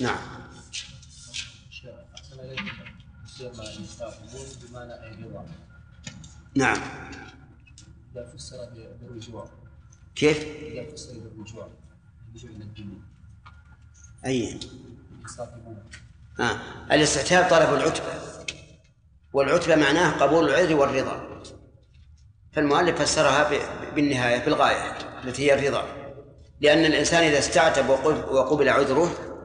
نعم. نعم. إذا كيف؟ إذا بالرجوع الرجوع إلى أي آه. الاستعتاب طلب العتبة. والعتبة معناه قبول العذر والرضا. فالمؤلف فسرها بالنهاية بالغاية التي هي الرضا. لأن الإنسان إذا استعتب وقب- وقبل عذره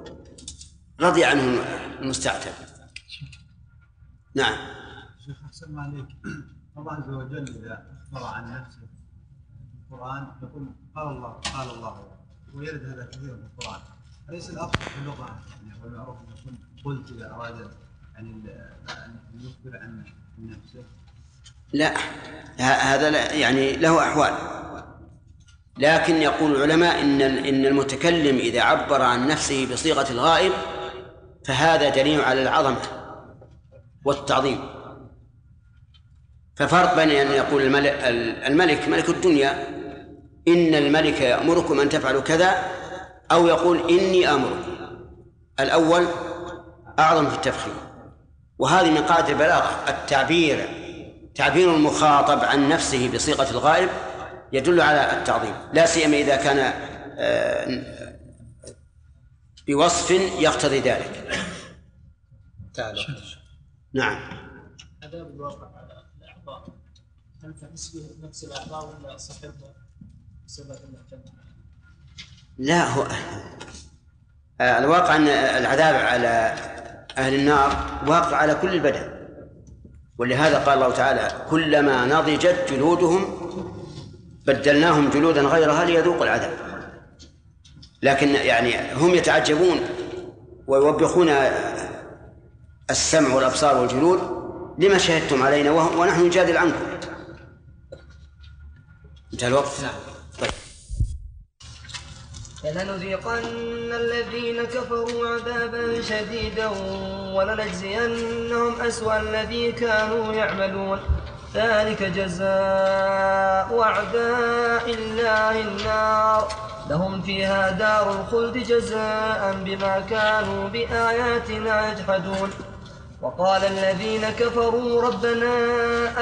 رضي عنه المستعتب. نعم. شيخ أحسن عليك. الله عز وجل إذا أخبر عن نفسه في القران يقول قال الله قال الله ويرد هذا كثيرا في القرآن. أليس الافضل في اللغة يعني والمعروف أن يكون قلت إذا أراد أن يخبر عن نفسه؟ لا. هذا لا يعني له أحوال. لكن يقول العلماء إن إن المتكلم إذا عبر عن نفسه بصيغة الغائب فهذا دليل على العظمة والتعظيم. ففرق بين أن يقول الملك, ملك الدنيا إن الملك يأمركم أن تفعلوا كذا أو يقول إني آمركم. الأول أعظم في التفخيم. وهذه من قاعدة البلاغة. التعبير تعبير المخاطب عن نفسه بصيغة الغائب يدل على التعظيم. لا سيما إذا كان آه، بوصف يقتضي ذلك. تعالى نعم. عذاب الواقع على الأعضاء. هل تحس به نفس الأعضاء ولا صاحبها بسبب؟ لا هو الواقع أن العذاب على أهل النار واقع على كل البدن. ولهذا قال الله تعالى كلما نضجت جلودهم بدلناهم جلودا غيرها ليذوقوا العذاب. لكن يعني هم يتعجبون ويوبخون السمع والأبصار والجلود لما شهدتم علينا ونحن نجادل عنكم. انتهى الوقت؟ طيب. فلنذيقن الذين كفروا عذابا شديدا ولنجزينهم أسوأ الذي كانوا يعملون. ذلك جزاء أعداء الله النار. لهم فيها دار الخلد جزاء بما كانوا بآياتنا يجحدون. وقال الذين كفروا ربنا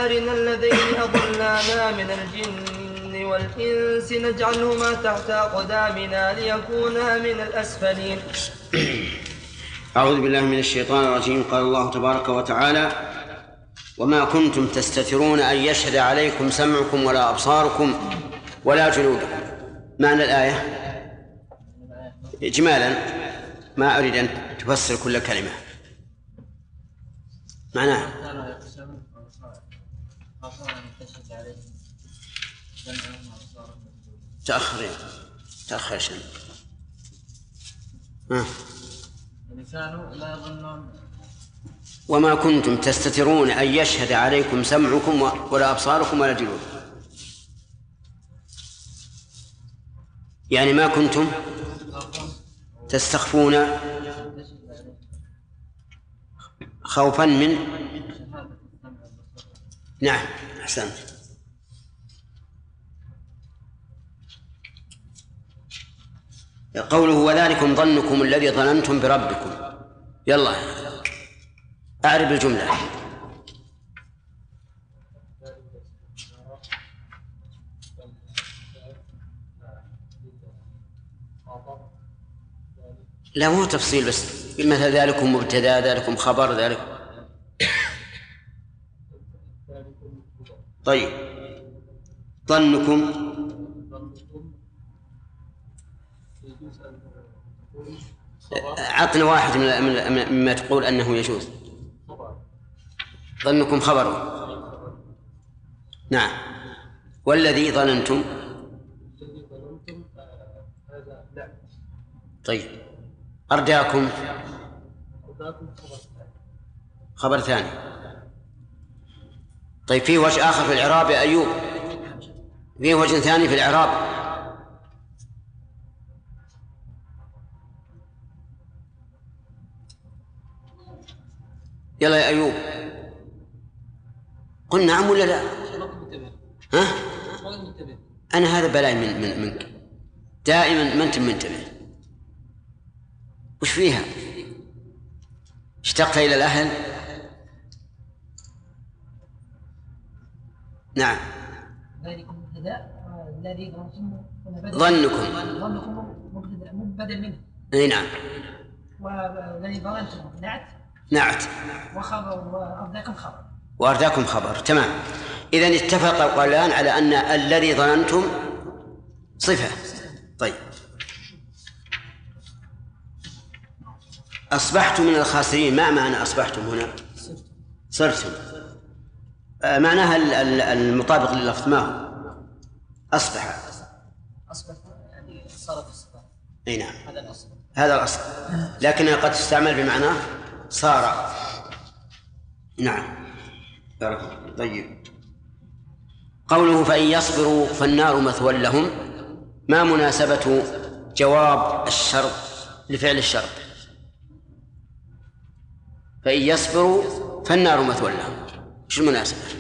أرنا الذين أضلانا من الجن والإنس نجعلهما تحت أقدامنا ليكونا من الأسفلين. أعوذ بالله من الشيطان الرجيم. قال الله تبارك وتعالى وما كنتم تستترون أن يشهد عليكم سمعكم ولا أبصاركم ولا جلودكم. معنى الآية؟ إجمالا. ما أريد أن تفسر كل كلمة. معناها تأخر تأخر. يعني كانوا لا يظنون وما كنتم تستترون أن يشهد عليكم سمعكم ولا أبصاركم ولا جلودكم. يعني ما كنتم تستخفون خوفا من؟ نعم أحسنت. قوله وذلكم ظنكم الذي ظننتم بربكم. يلا أعرب الجملة. لا مو تفصيل بس. مثل ذلكم مبتدأ ذلكم خبر ذلك. طيب. ظنكم عطنا واحد من- مما تقول أنه يجوز. ظنكم خبر. نعم. والذي ظننتم؟ طيب. أرداكم خبر ثاني. طيب في وجه آخر في الإعراب يا أيوب؟ في وجه ثاني في الإعراب. يلا يا أيوب. قل نعم ولا لا؟ ها؟ أنا هذا بلاي من, من منك. دائما ما أنت منتبه. وش فيها؟ اشتقت إلى الأهل؟ نعم. ذلكم ظننتم ظنكم. ظنكم مبتدا بدل منه إي نعم. والذي ظننتم نعت. نعت وأرداكم خبر. وارداكم خبر تمام. اذا اتفق القولان على أن الذي ظننتم صفة. طيب. اصبحتم من الخاسرين. ما معنى اصبحتم هنا؟ صرتم آه، معناها ال- ال- المطابق لللفظ ما هو؟ أصبح. أصبح يعني صارت الصفات أي نعم. هذا الأصل. هذا الأصل. لكنها قد تستعمل بمعنى صار. نعم. بارك. طيب. قوله فإن يصبروا فالنار مثوى لهم. ما مناسبة جواب الشرط لفعل الشرط؟ فإن يصبروا فالنار مثوى لهم. شو المناسبة؟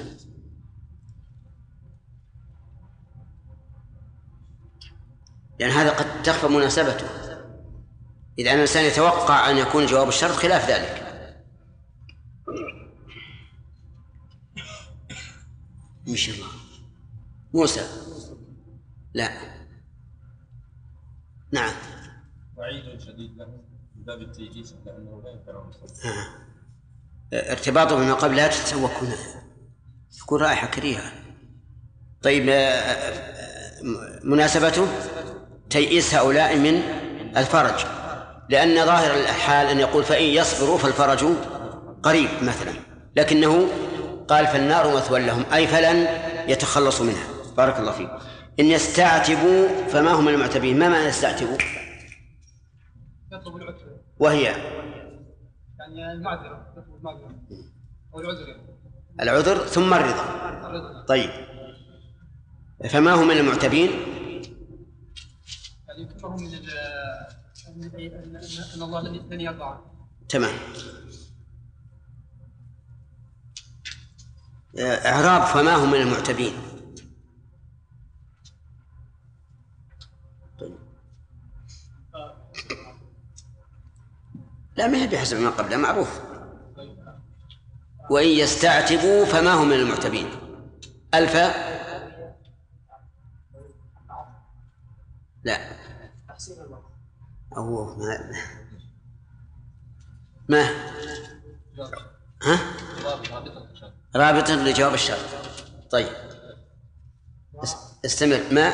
لأن هذا قد تخفى مناسبته. إذا أن الإنسان يتوقع أن يكون جواب الشرط خلاف ذلك. إن شاء الله. موسى. لا. نعم. وعيد شديد له من باب التيجيس لأنه لا ينكر آه. ارتباطه بما قبل لا تتسوق هنا تكون رائحة كريهة. طيب آه، آه، مناسبته؟ تيئيس هؤلاء من الفرج. لأن ظاهر الحال أن يقول فإن يصبروا فالفرج قريب مثلا. لكنه قال فالنار مثوى لهم أي فلن يتخلصوا منها. بارك الله فيك. إن يستعتبوا فما هم المعتبين؟ ما معنى يستعتبوا؟ وهي يعني المعذرة يطلب المعذرة. أو العذر يعني. العذر ثم الرضا. طيب. فما هم من المعتبين؟ يعني كما هم من أن الله لن يرضى تمام. إعراب فما هم من المعتبين؟ لا ما هي بحسب ما قبله معروف. وإن يستعتبوا فما هم من المعتبين. ألف. لا. أو ما ما؟ ها؟ رابطا لجواب الشرط. طيب. اس- استمر. ما؟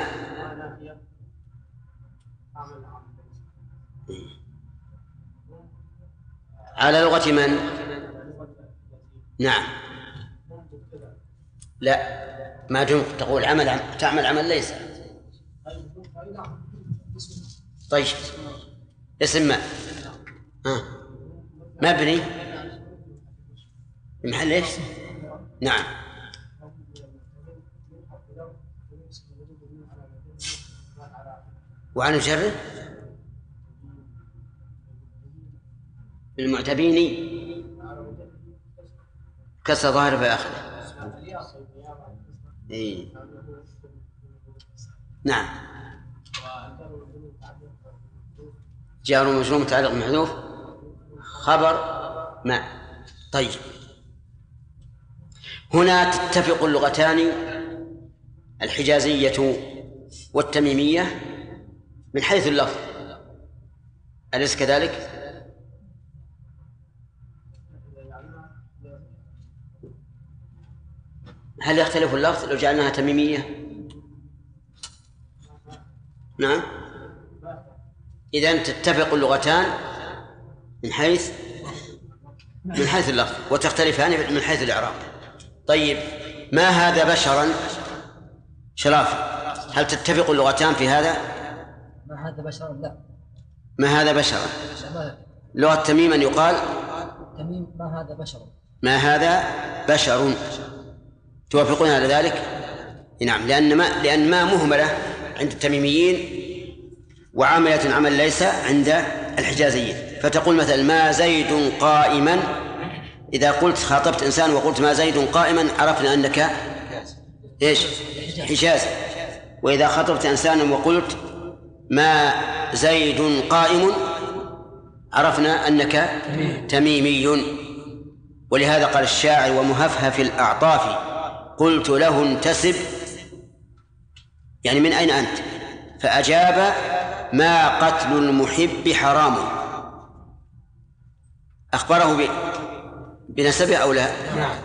على لغة من؟ نعم. لا ما دمت. تقول عمل عم- تعمل عمل ليس. طيب. اسم ما؟ ها. مبني. محل إيش؟ نعم. وعن جره المعتبين كسر ظاهر في إيه. نعم. جار ومجرور متعلق محذوف خبر ما طيب. هنا تتفق اللغتان الحجازية والتميمية من حيث اللفظ. أليس كذلك؟ هل يختلف اللفظ لو جعلناها تميمية؟ نعم. إذا تتفق اللغتان من حيث من حيث اللفظ وتختلفان من حيث الإعراب. طيب ما هذا بشرا؟ شراف هل تتفق اللغتان في هذا؟ ما هذا بشر لا. ما هذا بشرا؟ لغة تميما يقال تميم ما هذا بشر ما هذا بشر؟ توافقون على ذلك؟ نعم لأن ما لأن ما مهملة عند التميميين وعاملة عمل ليس عند الحجازيين. فتقول مثلا ما زيد قائما إذا قلت خاطبت إنسان وقلت ما زيد قائما عرفنا أنك إيش؟ حجازي وإذا خاطبت إنسانا وقلت ما زيد قائم عرفنا أنك تميمي. ولهذا قال الشاعر ومهفهف الأعطاف. قلت له انتسب. يعني من أين أنت؟ فأجاب ما قتل المحب حرام. أخبره بنسبه أو لا؟ نعم.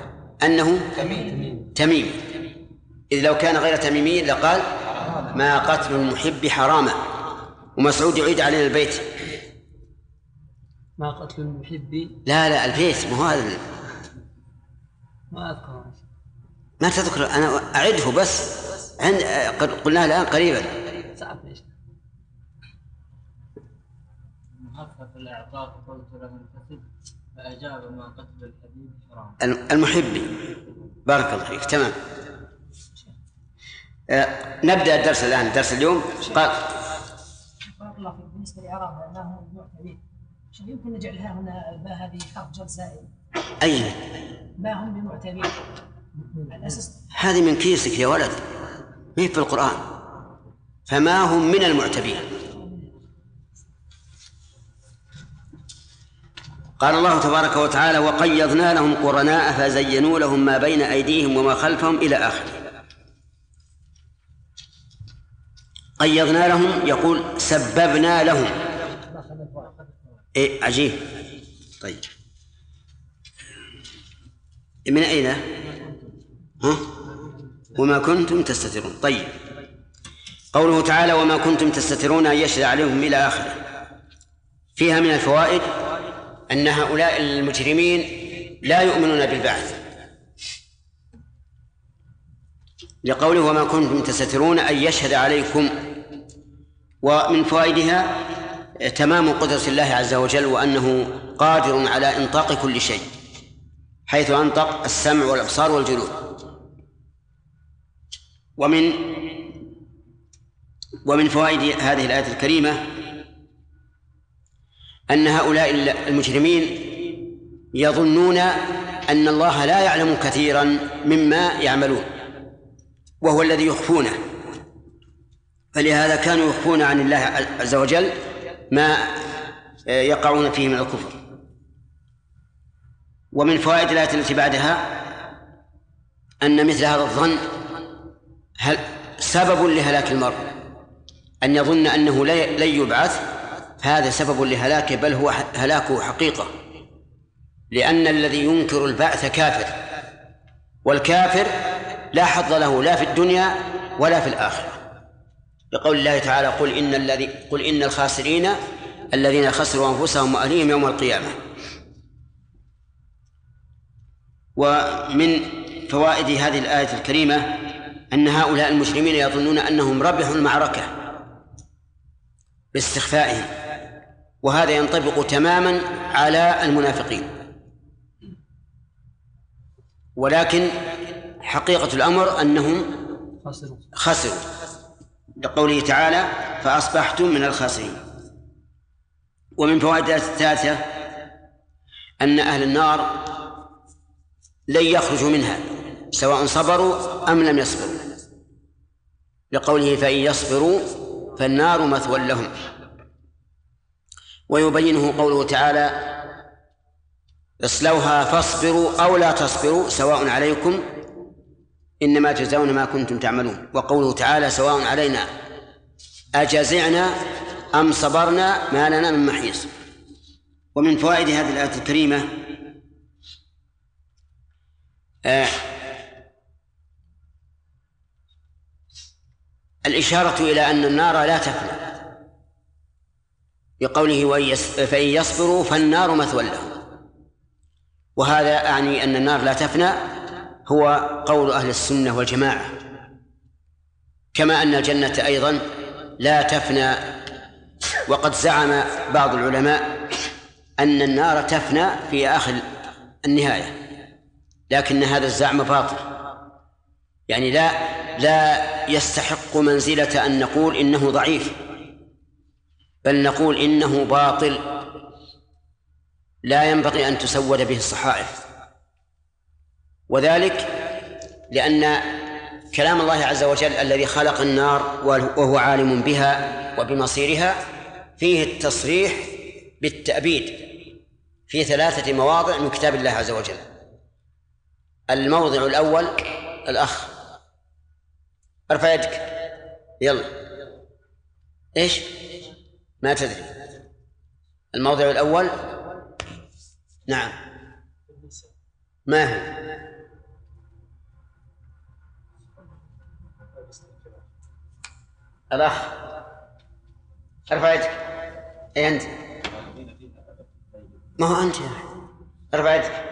أنه تميم. إذ لو كان غير تميمي لقال ما قتل المحب حراما ومسعود يعيد علينا البيت. ما قتل المحب؟ لا لا البيت. مو هذا؟ ما أذكر. ما تذكر أنا أعده بس عند قد قلناها الآن قريبا. فأجاب ما قتل الحبيب حرام المحبي. بارك الله فيك. تمام. آه، نبدأ الدرس الآن. درس اليوم. قال بارك الله فيك. بالنسبة لإعراب ما هم المعتبين شوف يمكن نجعلها هنا الباء هذه حرف جر زائد. أي. ما هم أساس هذه من كيسك يا ولد. ما في القرآن؟ فما هم من المعتبين. قال الله تبارك وتعالى وقيضنا لهم قرناء فزينوا لهم ما بين أيديهم وما خلفهم إلى آخره. قيضنا لهم يقول سببنا لهم. إيه عجيب. طيب. من أين؟ ها؟ وما كنتم تستترون. طيب. قوله تعالى وما كنتم تستترون أن يشهد عليهم إلى آخره. فيها من الفوائد أن هؤلاء المجرمين لا يؤمنون بالبعث. لقوله وما كنتم تستترون أن يشهد عليكم. ومن فوائدها تمام قدرة الله عز وجل وأنه قادر على إنطاق كل شيء حيث أنطق السمع والأبصار والجلود. ومن ومن فوائد هذه الآية الكريمة أن هؤلاء المجرمين يظنون أن الله لا يعلم كثيرا مما يعملون وهو الذي يخفونه. فلهذا كانوا يخفون عن الله عز وجل ما يقعون فيه من الكفر. ومن فوائد الآية التي بعدها أن مثل هذا الظن هل سبب لهلاك المرء أن يظن أنه لن يبعث؟ هذا سبب لهلاكه بل هو هلاكه حقيقة لأن الذي ينكر البعث كافر والكافر لا حظ له لا في الدنيا ولا في الآخرة. لقول الله تعالى قل إن الذي قل إن الخاسرين الذين خسروا أنفسهم وأهليهم يوم القيامة. ومن فوائد هذه الآية الكريمة أن هؤلاء المسلمين يظنون أنهم ربحوا المعركة باستخفائهم وهذا ينطبق تماما على المنافقين. ولكن حقيقة الأمر أنهم خسروا. لقوله تعالى فأصبحتم من الخاسرين. ومن فوائد الثالثة أن أهل النار لن يخرجوا منها سواء صبروا أم لم يصبروا. لقوله فإن يصبروا فالنار مثوى لهم. ويبينه قوله تعالى اصلوها فاصبروا أو لا تصبروا سواء عليكم إنما تجزون ما كنتم تعملون. وقوله تعالى سواء علينا أجزعنا أم صبرنا ما لنا من محيص. ومن فوائد هذه الآية الكريمة آه الإشارة إلى أن النار لا تفنى. بقوله فإن يصبروا فالنار مثوى لهم. وهذا أعني أن النار لا تفنى هو قول أهل السنة والجماعة. كما أن الجنة أيضا لا تفنى. وقد زعم بعض العلماء أن النار تفنى في آخر النهاية. لكن هذا الزعم باطل. يعني لا لا يستحق منزلة أن نقول إنه ضعيف بل نقول إنه باطل. لا ينبغي أن تسود به الصحائف. وذلك لأن كلام الله عز وجل الذي خلق النار وهو عالم بها وبمصيرها فيه التصريح بالتأبيد في ثلاثة مواضع من كتاب الله عز وجل. الموضع الأول الأخ. ارفع يدك يلا. إيش؟ ما تدري. الموضع الأول؟ نعم. ما هو؟ الأخ. ارفع يدك أي أنت؟ ما هو أنت يا ارفع يدك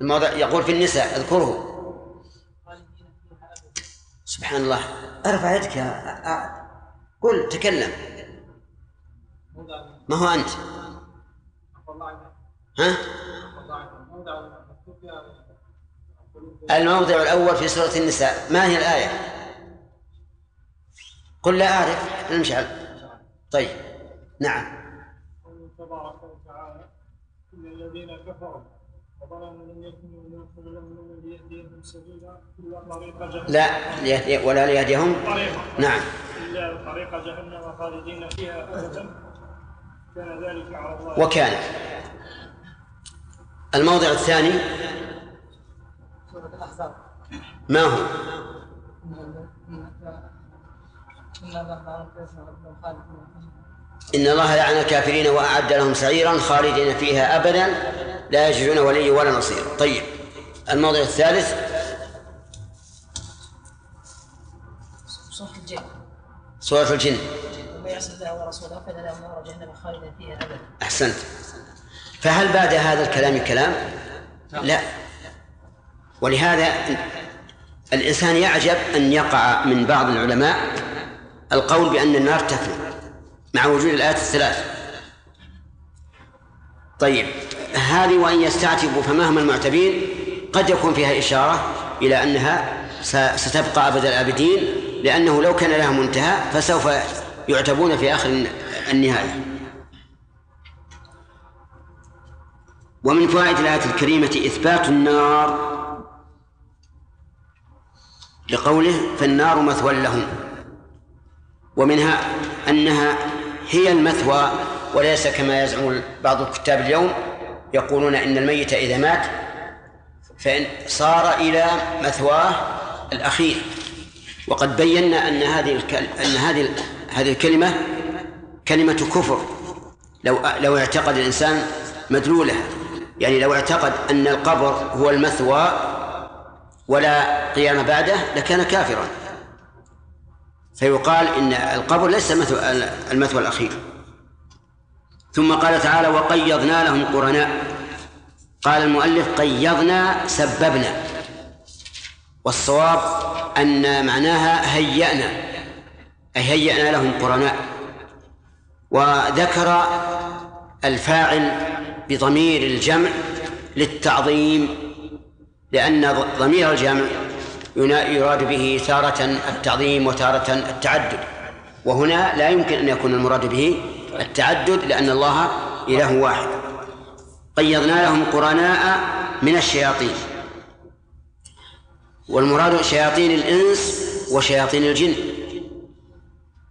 الموضع يقول في النساء أذكره. سبحان الله. أرفع يدك يا قل تكلم. ما هو أنت؟ ها؟ الموضع الأول في سورة النساء. ما هي الآية؟ قل لا أعرف. نمشي على طيب. نعم. تبارك وتعالى إن الذين كفروا لا ليهدي- ولا ليهديهم. نعم. إلا طريق جهنم خالدين فيها أبدا كان ذلك على الله وكان الموضع الثاني سورة الأحزاب ما هو؟ إن كيف ربنا خالقنا إن الله لعن الكافرين وأعد لهم سعيرا خالدين فيها أبدا لا يجدون ولي ولا نصير. طيب الموضع الثالث. سورة الجن. سورة الجن. ومن يعص الله ورسوله نار جهنم خالدا فيها أبدا. أحسنت. فهل بعد هذا الكلام كلام؟ لا. ولهذا الإنسان يعجب أن يقع من بعض العلماء القول بأن النار تفنى. مع وجود الآيات الثلاث. طيب هذه وإن يستعتبوا فمهما المعتبين قد يكون فيها إشارة إلى أنها ستبقى أبد الآبدين لأنه لو كان لها منتهى فسوف يعتبون في آخر النهاية. ومن فوائد الآية الكريمة إثبات النار. لقوله فالنار مثوى لهم. ومنها أنها هي المثوى وليس كما يزعم بعض الكتاب اليوم يقولون إن الميت إذا مات فإن صار إلى مثواه الأخير وقد بينا أن هذه. أن هذه هذه الكلمة كلمة كفر لو لو اعتقد الإنسان مدلولها يعني لو اعتقد أن القبر هو المثوى ولا قيام بعده لكان كافرا فيقال إن القبر ليس مثوى المثوى الأخير. ثم قال تعالى وقيضنا لهم قرناء. قال المؤلف قيضنا سببنا. والصواب أن معناها هيأنا. أي هيأنا لهم قرناء. وذكر الفاعل بضمير الجمع للتعظيم لأن ضمير الجمع يراد به تارة التعظيم وتارة التعدد. وهنا لا يمكن أن يكون المراد به التعدد لأن الله إله واحد. قيضنا لهم قرناء من الشياطين. والمراد شياطين الإنس وشياطين الجن.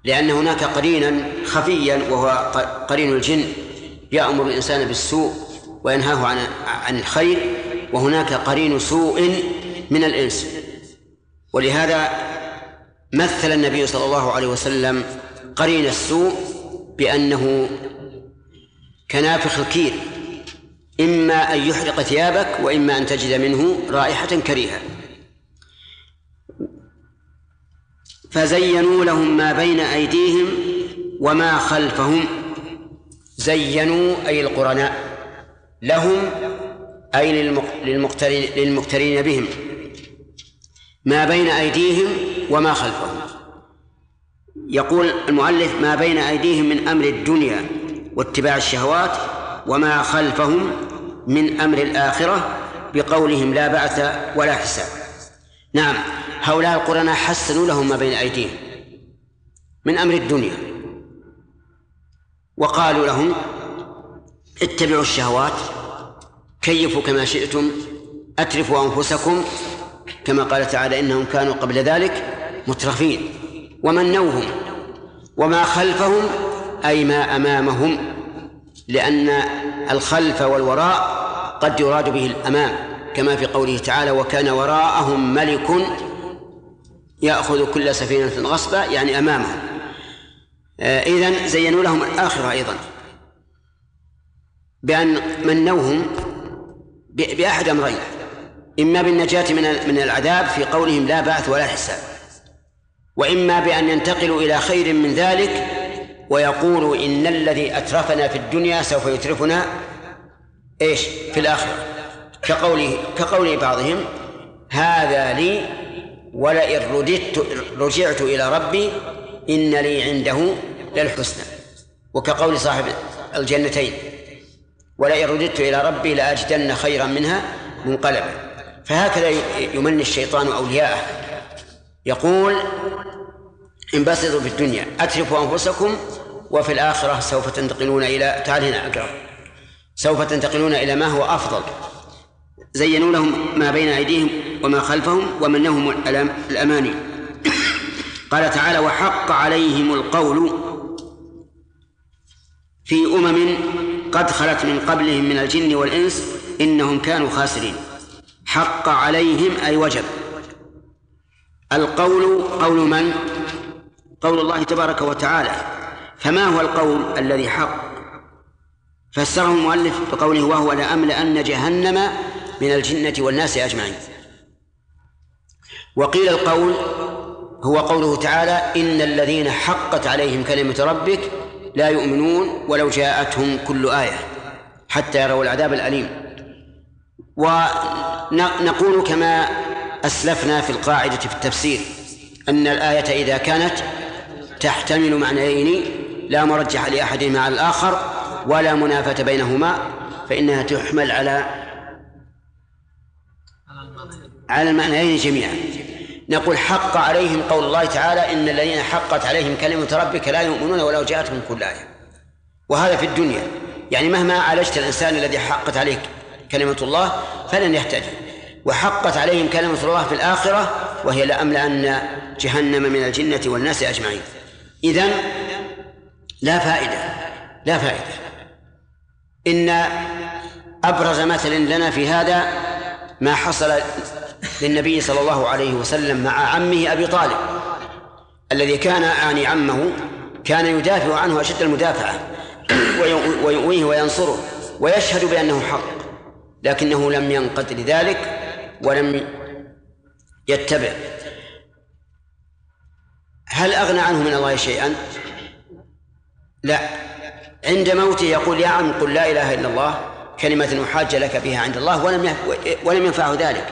لأن هناك قرينا خفيا وهو قرين الجن. يأمر الإنسان بالسوء وينهاه عن عن الخير وهناك قرين سوء من الإنس. ولهذا مثل النبي صلى الله عليه وسلم قرين السوء بأنه كنافخ الكير إما أن يحرق ثيابك وإما أن تجد منه رائحة كريهة. فزينوا لهم ما بين أيديهم وما خلفهم زينوا أي القرناء لهم أي للمق- للمقترين للمقترين بهم. ما بين أيديهم وما خلفهم. يقول المؤلف ما بين أيديهم من أمر الدنيا واتباع الشهوات وما خلفهم من أمر الآخرة بقولهم لا بعث ولا حساب. نعم هؤلاء القرناء حسنوا لهم ما بين أيديهم من أمر الدنيا. وقالوا لهم اتبعوا الشهوات كيفوا كما شئتم أترفوا أنفسكم كما قال تعالى إنهم كانوا قبل ذلك مترفين. ومنوهم وما خلفهم أي ما أمامهم لأن الخلف والوراء قد يراد به الأمام كما في قوله تعالى وكان وراءهم ملك يأخذ كل سفينة غصبا يعني أمامهم. آه إذن زينوا لهم الآخرة أيضا. بأن منوهم بأحد أمرين. إما بالنجاة من من العذاب في قولهم لا بعث ولا حساب وإما بأن ينتقلوا إلى خير من ذلك ويقولوا إن الذي أترفنا في الدنيا سوف يترفنا إيش؟ في الآخرة. كقوله كقول بعضهم هذا لي ولئن رددت رجعت إلى ربي إن لي عنده للحسنى. وكقول صاحب الجنتين ولئن رددت إلى ربي لأجدن خيرا منها منقلبا. فهكذا يمني الشيطان أولياءه. يقول انبسطوا في الدنيا أترفوا أنفسكم وفي الآخرة سوف تنتقلون إلى تعال هنا أقرأ. سوف تنتقلون إلى ما هو أفضل. زينوا لهم ما بين أيديهم وما خلفهم ومنهم الأماني. قال تعالى وحق عليهم القول في أمم قد خلت من قبلهم من الجن والإنس إنهم كانوا خاسرين. حق عليهم أي وجب. القول قول من؟ قول الله تبارك وتعالى. فما هو القول الذي حق؟ فسره المؤلف بقوله وهو لأملأن جهنم من الجنة والناس أجمعين. وقيل القول هو قوله تعالى إن الذين حقت عليهم كلمة ربك لا يؤمنون ولو جاءتهم كل آية حتى يروا العذاب الأليم. ونقول كما أسلفنا في القاعدة في التفسير أن الآية إذا كانت تحتمل معنيين لا مرجح لأحدهما على الآخر ولا منافة بينهما فإنها تحمل على على المعنيين جميعا. نقول حق عليهم قول الله تعالى إن الذين حقت عليهم كلمة ربك لا يؤمنون ولو جاءتهم كل آية. وهذا في الدنيا. يعني مهما عالجت الإنسان الذي حقت عليه كلمة الله فلن يهتدي. وحقت عليهم كلمة الله في الآخرة وهي لأملأن جهنم من الجنة والناس أجمعين. إذن لا فائدة لا فائدة. إن أبرز مثل لنا في هذا ما حصل للنبي صلى الله عليه وسلم مع عمه أبي طالب الذي كان يعني عمه كان يدافع عنه أشد المدافعة ويؤويه وينصره ويشهد بأنه حق. لكنه لم ينقد لذلك ولم يتبع. هل أغنى عنه من الله شيئا؟ لا. عند موته يقول يا عم قل لا إله إلا الله كلمة أحاج لك بها عند الله ولم ولم ينفعه ذلك.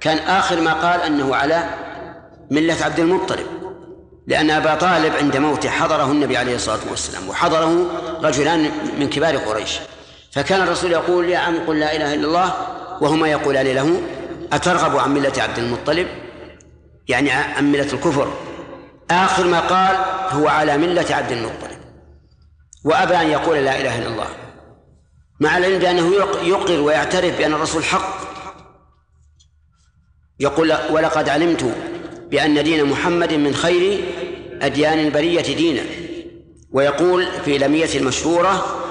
كان آخر ما قال أنه على ملة عبد المطلب لأن أبا طالب عند موته حضره النبي عليه الصلاة والسلام وحضره رجلان من كبار قريش. فكان الرسول يقول يا عم قل لا إله إلا الله وهما يقولان له أترغب عن ملة عبد المطلب؟ يعني عن ملة الكفر. آخر ما قال هو على ملة عبد المطلب. وأبى أن يقول لا إله إلا الله. مع العلم بأنه يقر ويعترف بأن الرسول حق. يقول ولقد علمت بأن دين محمد من خير أديان البرية دينا. ويقول في لمية المشهورة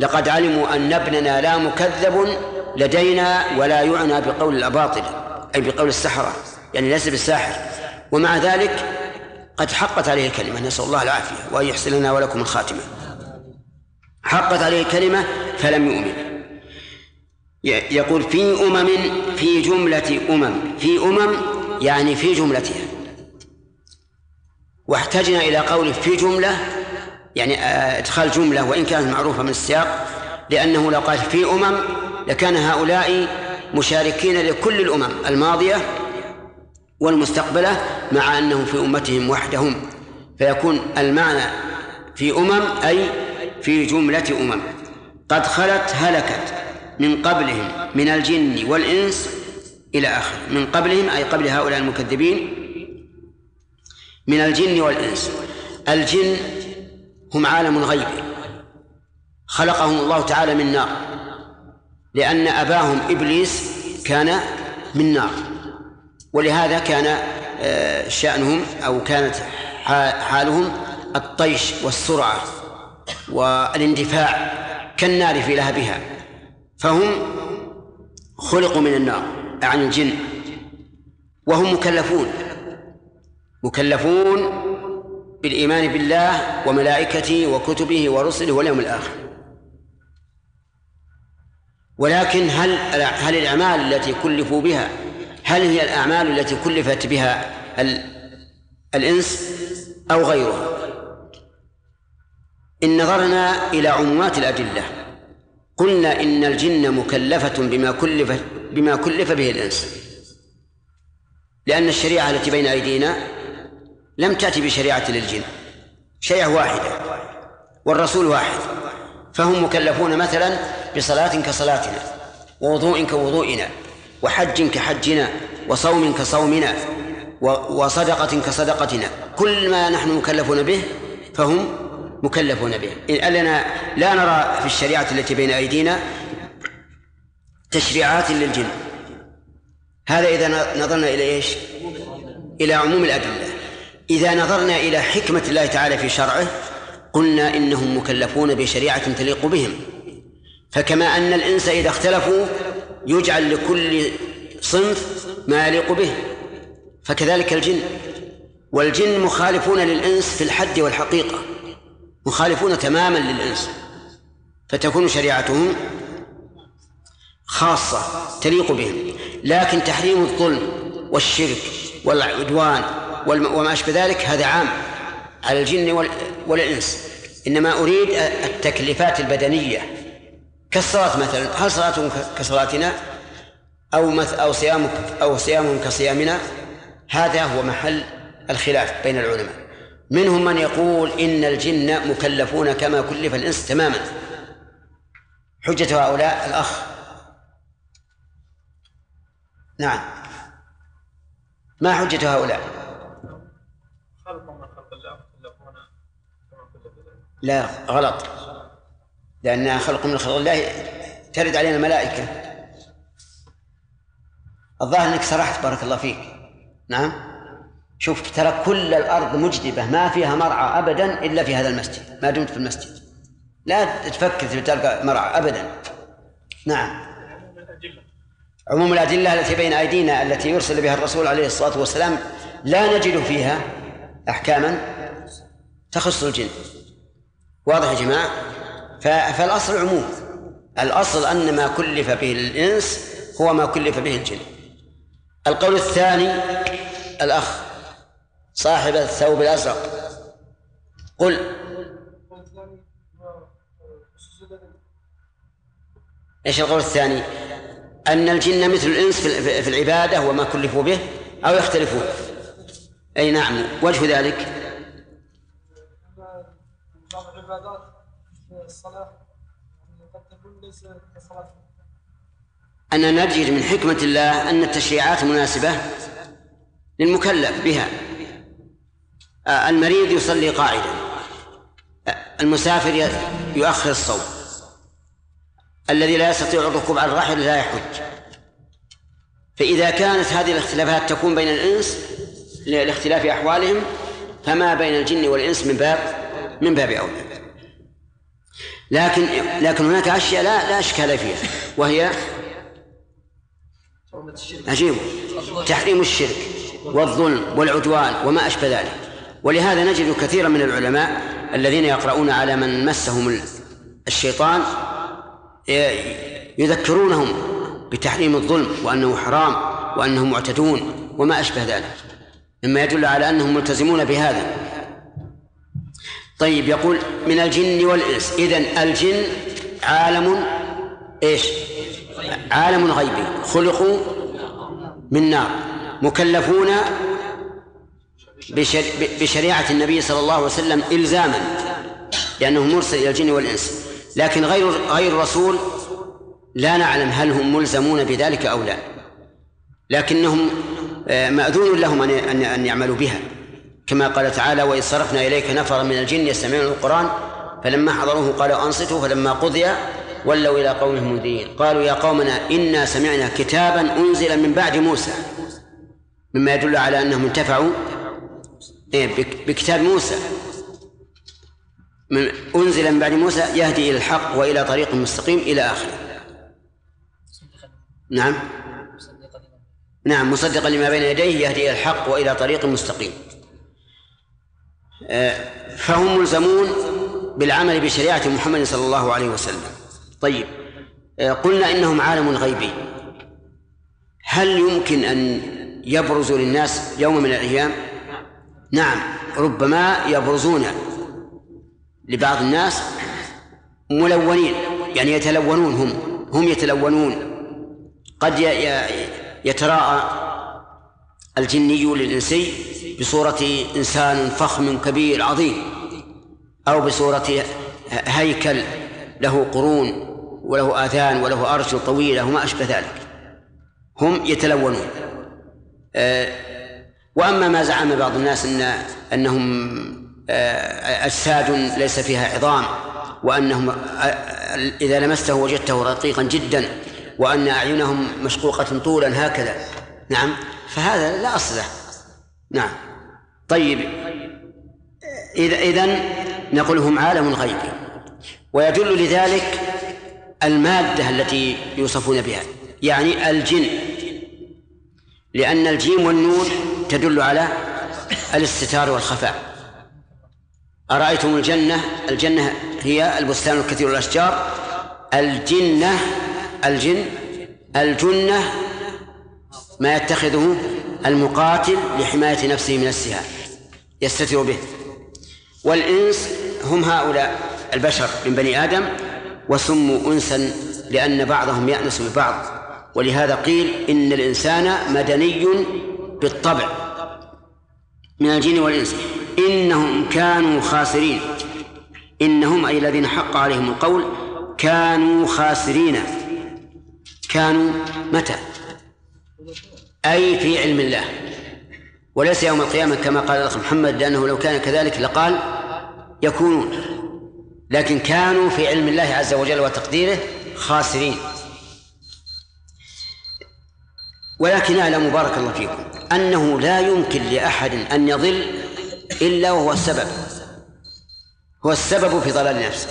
لقد علموا أن ابننا لا مكذب لدينا ولا يعنى بقول الأباطل أي بقول السحرة يعني ليس بالساحر. ومع ذلك قد حقت عليه الكلمة نسأل الله العافية وأن يحسن لنا ولكم الخاتمة. حقت عليه الكلمة فلم يؤمن. يقول في أمم في جملة أمم في أمم يعني في جملتها. واحتجنا إلى قوله في جملة يعني آه، إدخال جملة وإن كانت معروفة من السياق لأنه لو قال في أمم لكان هؤلاء مشاركين لكل الأمم الماضية والمستقبلة مع أنهم في أمتهم وحدهم. فيكون المعنى في أمم أي في جملة أمم. قد خلت هلكت من قبلهم من الجن والإنس إلى آخره من قبلهم أي قبل هؤلاء المكذبين من الجن والإنس. الجن هم عالم غيبي خلقهم الله تعالى من نار. لأن أباهم إبليس كان من نار. ولهذا كان آه، شأنهم أو كانت حالهم الطيش والسرعة والاندفاع كالنار في لهبها. فهم خلقوا من النار عن الجن. وهم مكلفون. مكلفون بالإيمان بالله وملائكته وكتبه ورسله واليوم الآخر. ولكن هل هل الأعمال التي كلفوا بها هل هي الأعمال التي كلفت بها الإنس أو غيرها؟ إن نظرنا إلى عمومات الأدلة قلنا إن الجن مكلفة بما كلف بما كلف به الإنس. لأن الشريعة التي بين أيدينا لم تأتي بشريعة للجن. شريعة واحدة. والرسول واحد. فهم مكلفون مثلا بصلاة كصلاتنا ووضوء كوضوئنا وحج كحجنا وصوم كصومنا وصدقة كصدقتنا. كل ما نحن مكلفون به فهم مكلفون به. لنا لا نرى في الشريعة التي بين أيدينا تشريعات للجن. هذا إذا نظرنا إلى إيش؟ إلى عموم الأدلة. إذا نظرنا إلى حكمة الله تعالى في شرعه قلنا إنهم مكلفون بشريعة تليق بهم. فكما أن الإنس إذا اختلفوا يجعل لكل صنف ما يليق به. فكذلك الجن. والجن مخالفون للإنس في الحد والحقيقة. مخالفون تماما للإنس. فتكون شريعتهم خاصة تليق بهم. لكن تحريم الظلم والشرك والعدوان وما أشبه ذلك هذا عام على الجن والإنس. إنما أريد التكليفات البدنية. كالصلاة مثلا. هل صلاتهم كصلاتنا؟ أو أو صيامك أو صيامهم كصيامنا؟ هذا هو محل الخلاف بين العلماء. منهم من يقول إن الجن مكلفون كما كلف الإنس تماما. حجة هؤلاء الأخ. نعم. ما حجة هؤلاء خلق من خلق الله مكلفون كما كلف الإنس لا غلط. لأن خلق من خلق الله ترد علينا الملائكة. الظاهر أنك سرحت بارك الله فيك. نعم. شوف ترى كل الأرض مجدبة ما فيها مرعى أبدا إلا في هذا المسجد. ما دمت في المسجد. لا تفكر تلقى مرعى أبدا. نعم. عموم الأدلة التي بين أيدينا التي يرسل بها الرسول عليه الصلاة والسلام لا نجد فيها أحكاما تخص الجن. واضح يا جماعة؟ فالأصل عموم. الأصل أن ما كلف به الإنس هو ما كلف به الجن. القول الثاني الأخ صاحب الثوب الأزرق قل إيش القول الثاني؟ أن الجن مثل الإنس في العبادة وما كلفوا به أو يختلفون. أي نعم وجه ذلك؟ العبادات الصلاة. قد تكون ليس كصلاة. نجد من حكمة الله أن التشريعات مناسبة للمكلف بها. المريض يصلي قاعدا. المسافر يؤخر الصوم. الذي لا يستطيع الركوب على الراحل لا يحج. فإذا كانت هذه الاختلافات تكون بين الإنس لاختلاف أحوالهم فما بين الجن والإنس من باب من باب أولى. لكن لكن هناك أشياء لا لا إشكال فيها وهي عجيب. تحريم الشرك والظلم والعدوان وما أشبه ذلك. ولهذا نجد كثيرا من العلماء الذين يقرؤون على من مسهم الشيطان يذكرونهم بتحريم الظلم وأنه حرام وأنهم معتدون وما أشبه ذلك. مما يدل على أنهم ملتزمون بهذا. طيب يقول من الجن والإنس. إذن الجن عالم إيش؟ عالم غيبي. خلقوا من نار. مكلفون بشريعة النبي صلى الله عليه وسلم إلزاما لأنه مرسل إلى الجن والإنس. لكن غير غير الرسول لا نعلم هل هم ملزمون بذلك أو لا. لكنهم آه، مأذون لهم أن أن يعملوا بها. كما قال تعالى وإذ صرفنا إليك نفرا من الجن يستمعون القرآن فلما حضروه قالوا أنصتوا فلما قضي ولوا إلى قومهم منذرين قالوا يا قومنا إنا سمعنا كتابا أنزل من بعد موسى مما يدل على أنهم انتفعوا إيه، بكتاب موسى. من أنزل من بعد موسى يهدي إلى الحق وإلى طريق مستقيم إلى آخره. نعم. نعم مصدقا لما بين يديه يهدي إلى الحق وإلى طريق مستقيم. فهم ملزمون بالعمل بشريعة محمد صلى الله عليه وسلم. طيب آه، قلنا إنهم عالم غيبي هل يمكن أن يبرزوا للناس يوم من الأيام؟ نعم ربما يبرزون لبعض الناس ملونين يعني يتلونون هم هم يتلونون. قد يتراءى الجني للإنسي بصورة إنسان فخم كبير عظيم أو بصورة هيكل له قرون وله آذان وله أرجل طويلة وما أشبه ذلك. هم يتلونون. آه، وأما ما زعم بعض الناس أن أنهم آه، أجساد ليس فيها عظام وأنهم آه، إذا لمسته وجدته رقيقا جدا وأن أعينهم مشقوقة طولا هكذا. نعم فهذا لا أصل له. نعم. طيب. إذا إذن نقول هم عالم غيبي ويدل لذلك المادة التي يوصفون بها يعني الجن. لأن الجيم والنون تدل على الاستتار والخفاء. أرأيتم الجنة؟ الجنة هي البستان الكثير الأشجار الجنة الجن الجنة ما يتخذه المقاتل لحماية نفسه من السهام. يستتر به. والإنس هم هؤلاء البشر من بني آدم وسموا أنسا لأن بعضهم يأنس ببعض. ولهذا قيل إن الإنسان مدني بالطبع من الجن والإنس. إنهم كانوا خاسرين. إنهم أي الذين حق عليهم القول كانوا خاسرين. كانوا متى؟ أي في علم الله. وليس يوم القيامة كما قال الأخ محمد لأنه لو كان كذلك لقال يكونون. لكن كانوا في علم الله عز وجل وتقديره خاسرين. ولكن اعلموا بارك الله فيكم أنه لا يمكن لأحد أن يضل إلا وهو السبب. هو السبب في ضلال نفسه.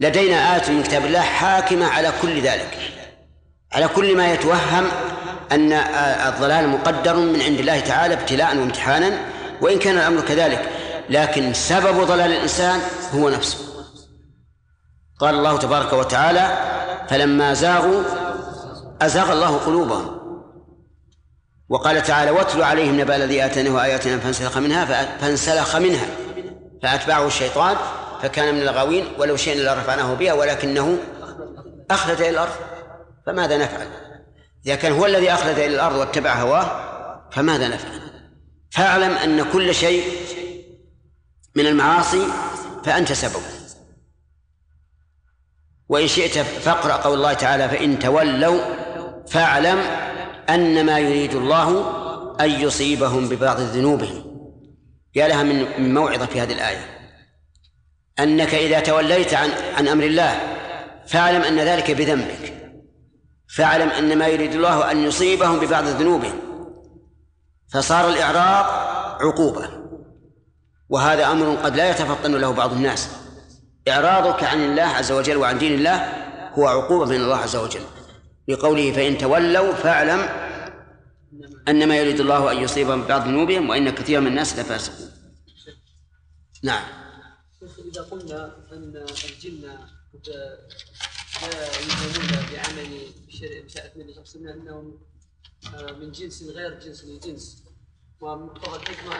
لدينا آية من كتاب الله حاكمة على كل ذلك. على كل ما يتوهم أن الضلال مقدر من عند الله تعالى ابتلاء وامتحانا وإن كان الأمر كذلك. لكن سبب ضلال الإنسان هو نفسه. قال الله تبارك وتعالى فلما زاغوا أزاغ الله قلوبهم. وقال تعالى واتل عليهم نبأ الذي آتيناه آياتنا فانسلخ منها فانسلخ منها فأتبعه الشيطان فكان من الغاوين ولو شئنا لرفعناه بها ولكنه أخلد إلى الأرض فماذا نفعل؟ إذا كان هو الذي أخلد إلى الأرض واتبع هواه فماذا نفعل؟ فاعلم أن كل شيء من المعاصي فأنت سبب. وإن شئت فاقرأ قول الله تعالى فإن تولوا فاعلم أن ما يريد الله أن يصيبهم ببعض ذنوبهم. يا لها من موعظة في هذه الآية. أنك إذا توليت عن عن أمر الله فاعلم أن ذلك بذنبك. فاعلم أن ما يريد الله أن يصيبهم ببعض ذنوبهم. فصار الإعراض عقوبة. وهذا أمر قد لا يتفطن له بعض الناس. إعراضك عن الله عز وجل وعن دين الله هو عقوبة من الله عز وجل. لقوله فإن تولوا فاعلم أن ما يريد الله أن يصيبهم ببعض ذنوبهم وإن كثيرا من الناس لفاسقون. نعم. إذا قلنا أن الجن لا يلزمون بعمل صلى الله عليه وسلم أنهم آه، من جنس غير جنس لجنس ومقتضى الحكمة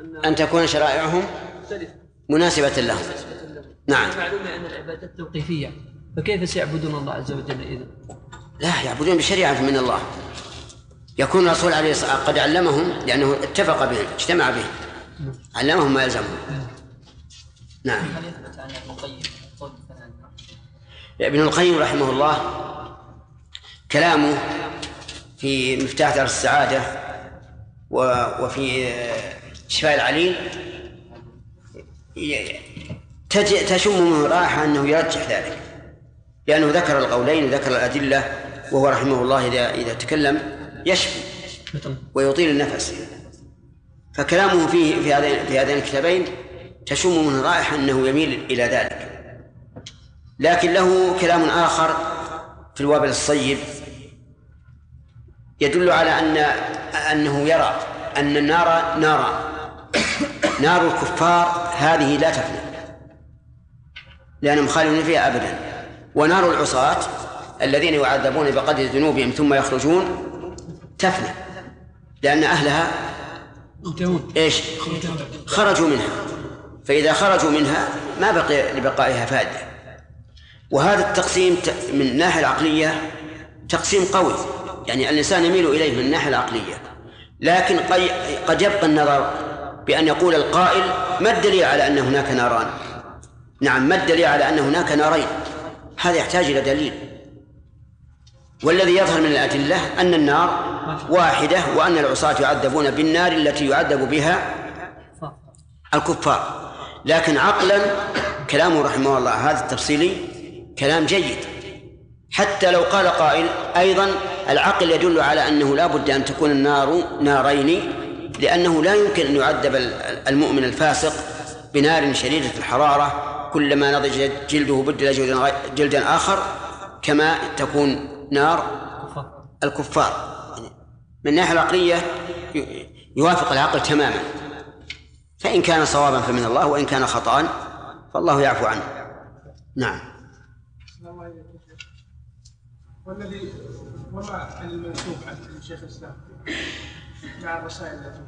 أن أن تكون شرائعهم مناسبة لهم. نعم. معلوم أن العبادات توقيفية. فكيف سيعبدون الله عز وجل إذا؟ لا يعبدون بشريعة من الله. يكون الرسول عليه الصلاة والسلام قد علمهم لأنه اتفق بهم اجتمع بهم علمهم ما يلزمهم. نعم. هل يثبت عن ابن القيم ابن القيم رحمه الله كلامه في مفتاح دار السعادة وفي شفاء العليل تشم منه رائحة أنه يرجح ذلك لأنه ذكر القولين ذكر الأدلة وهو رحمه الله إذا إذا تكلم يشفي ويطيل النفس. فكلامه فيه في هذين في هذين الكتابين تشم منه رائحة أنه يميل إلى ذلك. لكن له كلام آخر في الوابل الصيب يدل على أن أنه يرى أن النار نارا نار الكفار هذه لا تفنى لأنهم خالدون فيها أبدا. ونار العصاة الذين يعذبون بقدر ذنوبهم ثم يخرجون تفنى لأن أهلها إيش؟ خرجوا منها. فإذا خرجوا منها ما بقي لبقائها فائدة. وهذا التقسيم من الناحية العقلية تقسيم قوي. يعني الإنسان يميل إليه من الناحية العقلية. لكن قد يبقى النظر بأن يقول القائل ما الدليل على أن هناك ناران؟ نعم ما الدليل على أن هناك نارين؟ هذا يحتاج إلى دليل. والذي يظهر من الأدلة أن النار واحدة وأن العصاة يعذبون بالنار التي يعذب بها الكفار. لكن عقلا كلامه رحمه الله هذا التفصيلي كلام جيد. حتى لو قال قائل أيضا العقل يدل على أنه لا بد أن تكون النار نارين لأنه لا يمكن أن يعذب المؤمن الفاسق بنار شديدة الحرارة كلما نضج جلده بدل جلدا آخر كما تكون نار الكفار. من الناحية العقلية يوافق العقل تماما. فإن كان صوابا فمن الله وإن كان خطأ فالله يعفو عنه. نعم. والذي وما المنسوب عن شيخ الاسلام مع الرسائل التي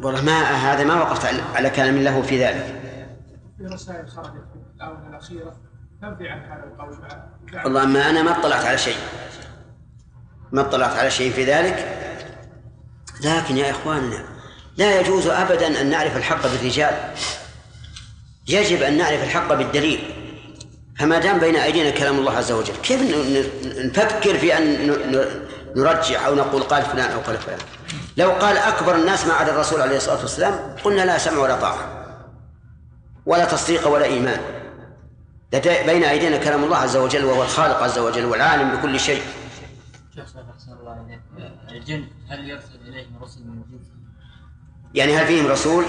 والله ما هذا ما وقفت على كلام له في ذلك. في رسائل خرجت في الاونه الاخيره تنفي عن هذا القول والله ما أنا ما اطلعت على شيء. ما اطلعت على شيء في ذلك. لكن يا إخواننا لا يجوز ابدا أن نعرف الحق بالرجال. يجب أن نعرف الحق بالدليل. فما دام بين أيدينا كلام الله عز وجل كيف نفكر في أن نرجح أو نقول قال فلان أو قال فلان؟ لو قال أكبر الناس ما عدا الرسول عليه الصلاة والسلام قلنا لا سمع ولا طاعة ولا تصديق ولا إيمان. بين أيدينا كلام الله عز وجل وهو الخالق عز وجل والعالم بكل شيء. شيخ أحسن الله إليك الجن هل يرسل إليهم رسل من؟ يعني هل فيهم رسول؟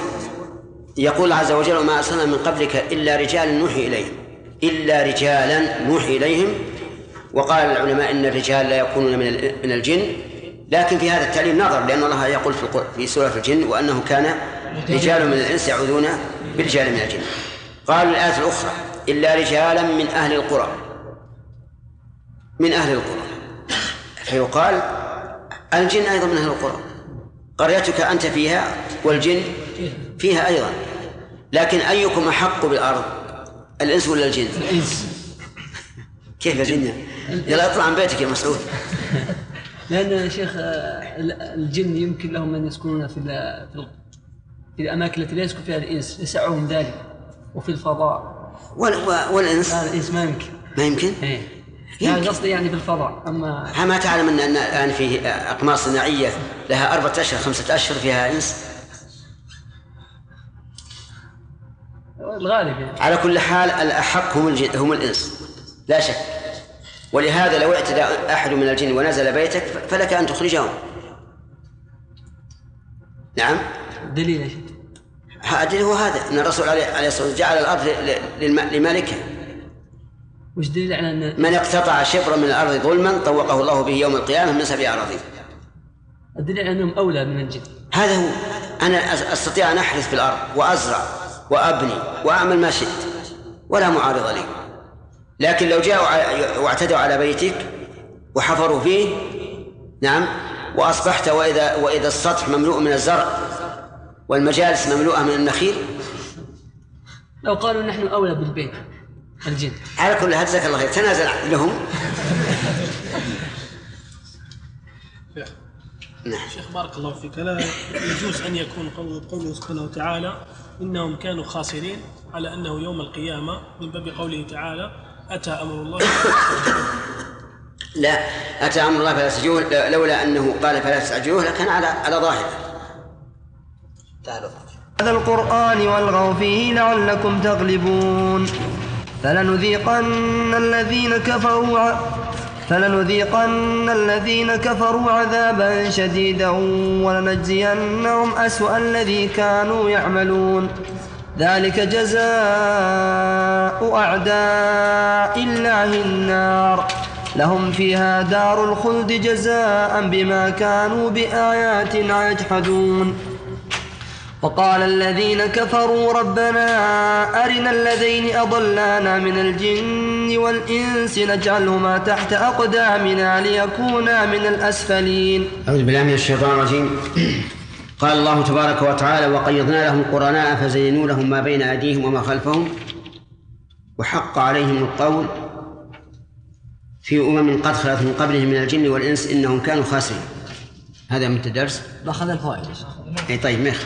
يقول عز وجل وما أرسلنا من قبلك إلا رجال نوحي إليهم. إلا رجالا نوحي إليهم. وقال العلماء إن الرجال لا يكونون من من الجن. لكن في هذا التعليم نظر لأن الله يقول في في سورة الجن وأنه كان رجال من الإنس يعوذون برجال من الجن. قال الآية الأخرى إلا رجالا من أهل القرى. من أهل القرى. فيقال الجن أيضا من أهل القرى. قريتك أنت فيها والجن فيها أيضا. لكن أيكم أحق بالأرض؟ الإنس ولا الجن؟ الإنس. كيف يا جنة؟ يلا اطلع عن بيتك يا مسعود. لأن يا شيخ الجن يمكن لهم أن يسكنون في في الأماكن التي لا يسكن فيها الإنس يسعهم ذلك. وفي الفضاء. والإنس؟ الإنس ما يمكن. ما يمكن؟ إيه. يعني قصدي يعني في الفضاء اما ما تعلم ان الان في أقمار صناعية لها أربعة أشهر خمسة أشهر فيها إنس؟ الغالب يعني. على كل حال الأحق هم الجن هم الإنس. لا شك. ولهذا لو اعتدى أحد من الجن ونزل بيتك فلك أن تخرجهم. نعم؟ دليل الدليل هو هذا إن الرسول عليه الصلاة والسلام جعل الأرض لمالكها وش دليل على أن من اقتطع شبرا من الأرض ظلما طوقه الله به يوم القيامة من سبع اراضين الدليل على أنهم أولى من الجن. هذا هو. أنا أستطيع أن أحرث في الأرض وأزرع. وأبني وأعمل ما شئت ولا معارض لي. لكن لو جاءوا واعتدوا على بيتك وحفروا فيه نعم وأصبحت واذا وإذا السطح مملوء من الزرع والمجالس مملوءة من النخيل؟ لو قالوا نحن أولى بالبيت الجن. على كل حال جزاك الله خير. تنازل لهم. نعم شيخ بارك الله فيك. لا يجوز أن يكون قول قوله سبحانه وتعالى إنهم كانوا خاسرين على أنه يوم القيامة من باب قوله تعالى أتى أمر الله لا أتى أمر الله فلا تستعجلوه لولا أنه قال فلا تستعجلوه لكان على على ظاهره تعالوا هذا القرآن والغوا فيه لعلكم تغلبون. فلنذيقن الذين كفروا. فلنذيقن الذين كفروا عذابا شديدا ولنجزينهم أسوأ الذي كانوا يعملون. ذلك جزاء أعداء الله النار. لهم فيها دار الخلد جزاء بما كانوا بآياتنا يجحدون. وقال الذين كفروا ربنا أرنا الذين أضلانا من الجن والإنس نجعلهما تحت أقدامنا ليكونا من الأسفلين. أعوذ بالله من الشيطان الرجيم. قال الله تبارك وتعالى وقيضنا لهم قرناء فزينوا لهم ما بين أيديهم وما خلفهم وحق عليهم القول في أمم قد خلت من قبلهم من الجن والإنس إنهم كانوا خاسرين. هذا من الدرس؟ باخذ الفوائد. أي طيب مخ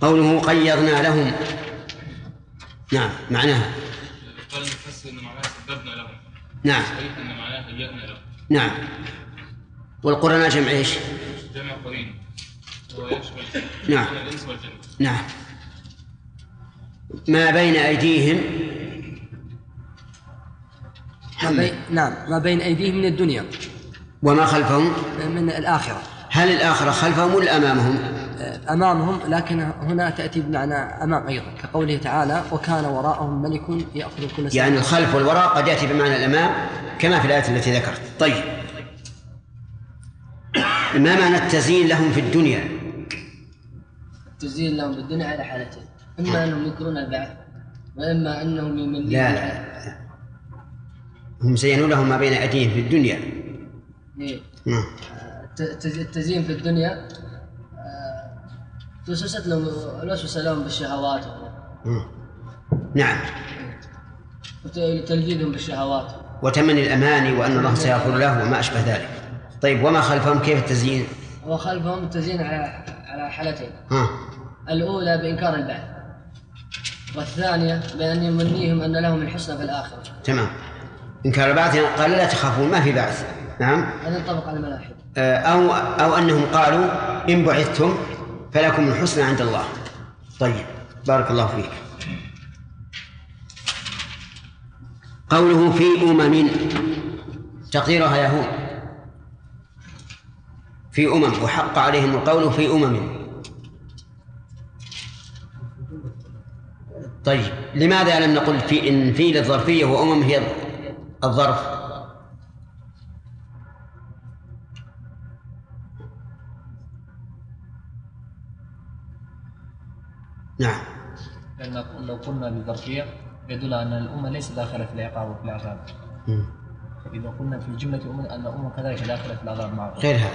قوله قيضنا لهم. نعم معناها. قال المفسر إن معناه سببنا لهم. نعم. صحيح إن معناه هيأنا لهم. نعم. والقرناء جمع إيش؟ جمع قرين. هو يشمل نعم. الإنس والجن نعم. ما بين أيديهم؟ ما بين نعم ما بين أيديهم من الدنيا. وما خلفهم؟ من الآخرة. هل الآخرة خلفهم ولا أمامهم؟ أمامهم لكن هنا تأتي بمعنى أمام أيضا كقوله تعالى وكان وراءهم ملك يأخذ كل سنة يعني الخلف والوراء قد يأتي بمعنى الأمام كما في الآية التي ذكرت. طيب. ما معنى التزيين لهم في الدنيا؟ التزيين لهم بالدنيا على حالتين. إما أنهم ينكرون البعث وإما أنهم يمنون لا لا. هم زينوا لهم ما بين أيديهم في الدنيا. إيه. نعم. الت- التز- التزيين في الدنيا آه، توسوست لهم الوسوسة لهم بالشهوات. نعم. وتلجيدهم بالشهوات. وتمني الأماني وأن الله سيغفر له وما أشبه ذلك. طيب وما خلفهم؟ كيف التزيين؟ وخلفهم التزيين على على حالتين. ها. الأولى بإنكار البعث. والثانية بأن يمنيهم أن لهم الحسنى في الآخرة. تمام. إن كان بعث قال لا تخافون ما في بعث. نعم. هذا ينطبق على الملاحد آه، أو أو أنهم قالوا إن بعثتم فلكم الحسنى عند الله. طيب بارك الله فيك. قوله في أمم تقديرها يهود. في أمم وحق عليهم القول في أمم. طيب لماذا لم نقل في إن في للظرفية وأمم هي الظرف؟ نعم. لأن لو قلنا بالظرفية يدل أن الأمة ليست داخلة في العقاب وفي العذاب. فإذا قلنا في الجملة أمة أن الأمة كذلك داخلة في العذاب معه. غير هذا.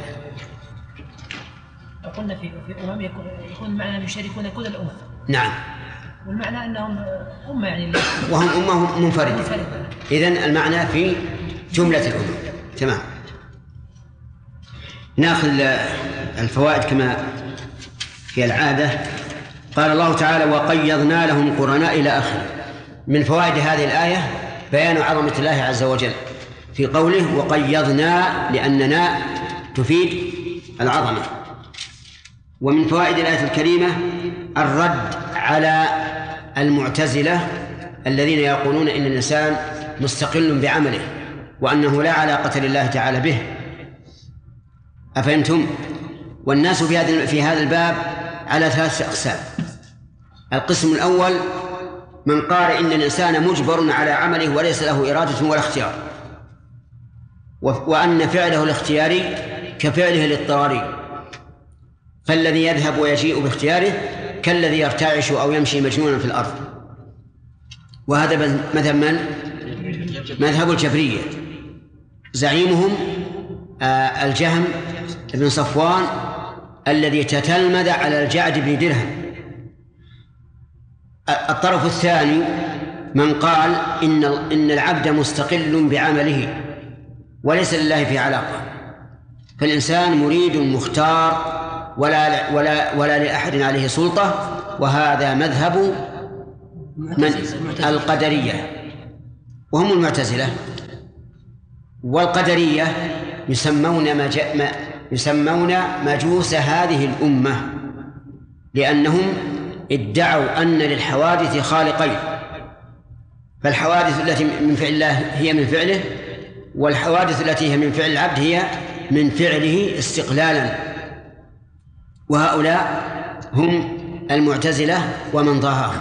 لو قلنا في في أمم يكون يكون معنى يشاركون كل الامم نعم. والمعنى أنهم أمة يعني وهم أمة منفردة. منفردة. إذن المعنى في جملة الأمم تمام. ناخذ الفوائد كما في العادة. قال الله تعالى وقيضنا لهم قرناء إلى آخره. من فوائد هذه الآية بيان عظمة الله عز وجل في قوله وقيضنا لأننا تفيد العظمة. ومن فوائد الآية الكريمة الرد على المعتزلة الذين يقولون إن الإنسان مستقل بعمله وأنه لا علاقة لله تعالى به. أفهمتم؟ والناس في هذا في هذا الباب على ثلاثة أقسام. القسم الأول من قال إن الإنسان مجبر على عمله وليس له إرادة ولا اختيار. وأن فعله الاختياري كفعله الاضطراري. فالذي يذهب ويجيء باختياره كالذي يرتعش أو يمشي مجنونا في الأرض. وهذا مذهب من؟ مذهب الجبرية. زعيمهم آه، الجهم بن صفوان الذي تتلمذ على الجعد بن درهم. الطرف الثاني من قال إن إن العبد مستقل بعمله وليس لله في علاقة. فالإنسان مريد مختار ولا ولا ولا لأحد عليه سلطة وهذا مذهب من القدرية. وهم المعتزلة. والقدرية يسمون مج... ما يسمون مجوس هذه الأمة لأنهم ادعوا أن للحوادث خالقين. فالحوادث التي من فعل الله هي من فعله والحوادث التي هي من فعل العبد هي من فعله استقلالا. وهؤلاء هم المعتزلة ومن ضاهاهم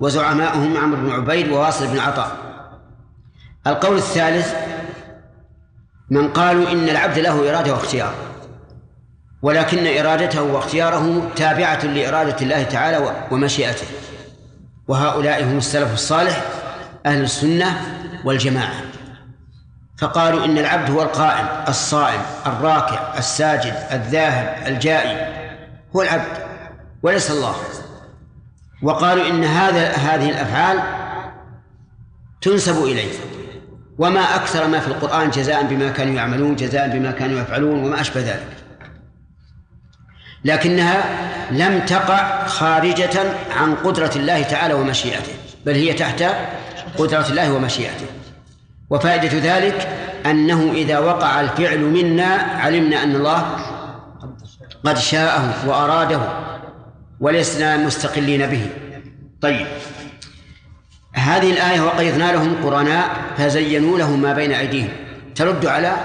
وزعماؤهم عمرو بن عبيد وواصل بن عطاء. القول الثالث من قالوا إن العبد له إرادة واختيار ولكن إرادته واختياره تابعة لإرادة الله تعالى ومشيئته. وهؤلاء هم السلف الصالح أهل السنة والجماعة. فقالوا إن العبد هو القائم الصائم الراكع الساجد الذاهب الجائي. هو العبد وليس الله. وقالوا إن هذا هذه الأفعال تنسب إليه. وما أكثر ما في القرآن جزاء بما كانوا يعملون جزاء بما كانوا يفعلون وما أشبه ذلك. لكنها لم تقع خارجة عن قدرة الله تعالى ومشيئته بل هي تحت قدرة الله ومشيئته. وفائدة ذلك أنه إذا وقع الفعل منا علمنا أن الله قد شاءه وأراده ولسنا مستقلين به. طيب. هذه الآية وقيضنا لهم قرناء فزينوا لهم ما بين أيديهم. ترد على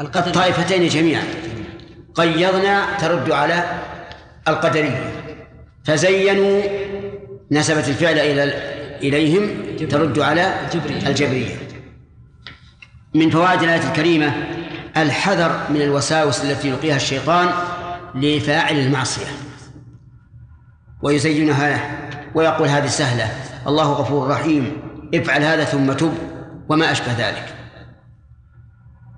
الطائفتين جميعا. قيضنا ترد على القدرية. فزينوا نسبت الفعل إلى إليهم ترد على الجبرية. من فوائد الآية الكريمة الحذر من الوساوس التي يلقيها الشيطان لفاعل المعصية. ويزينها له ويقول هذه سهلة. الله غفور رحيم. افعل هذا ثم تب وما أشبه ذلك.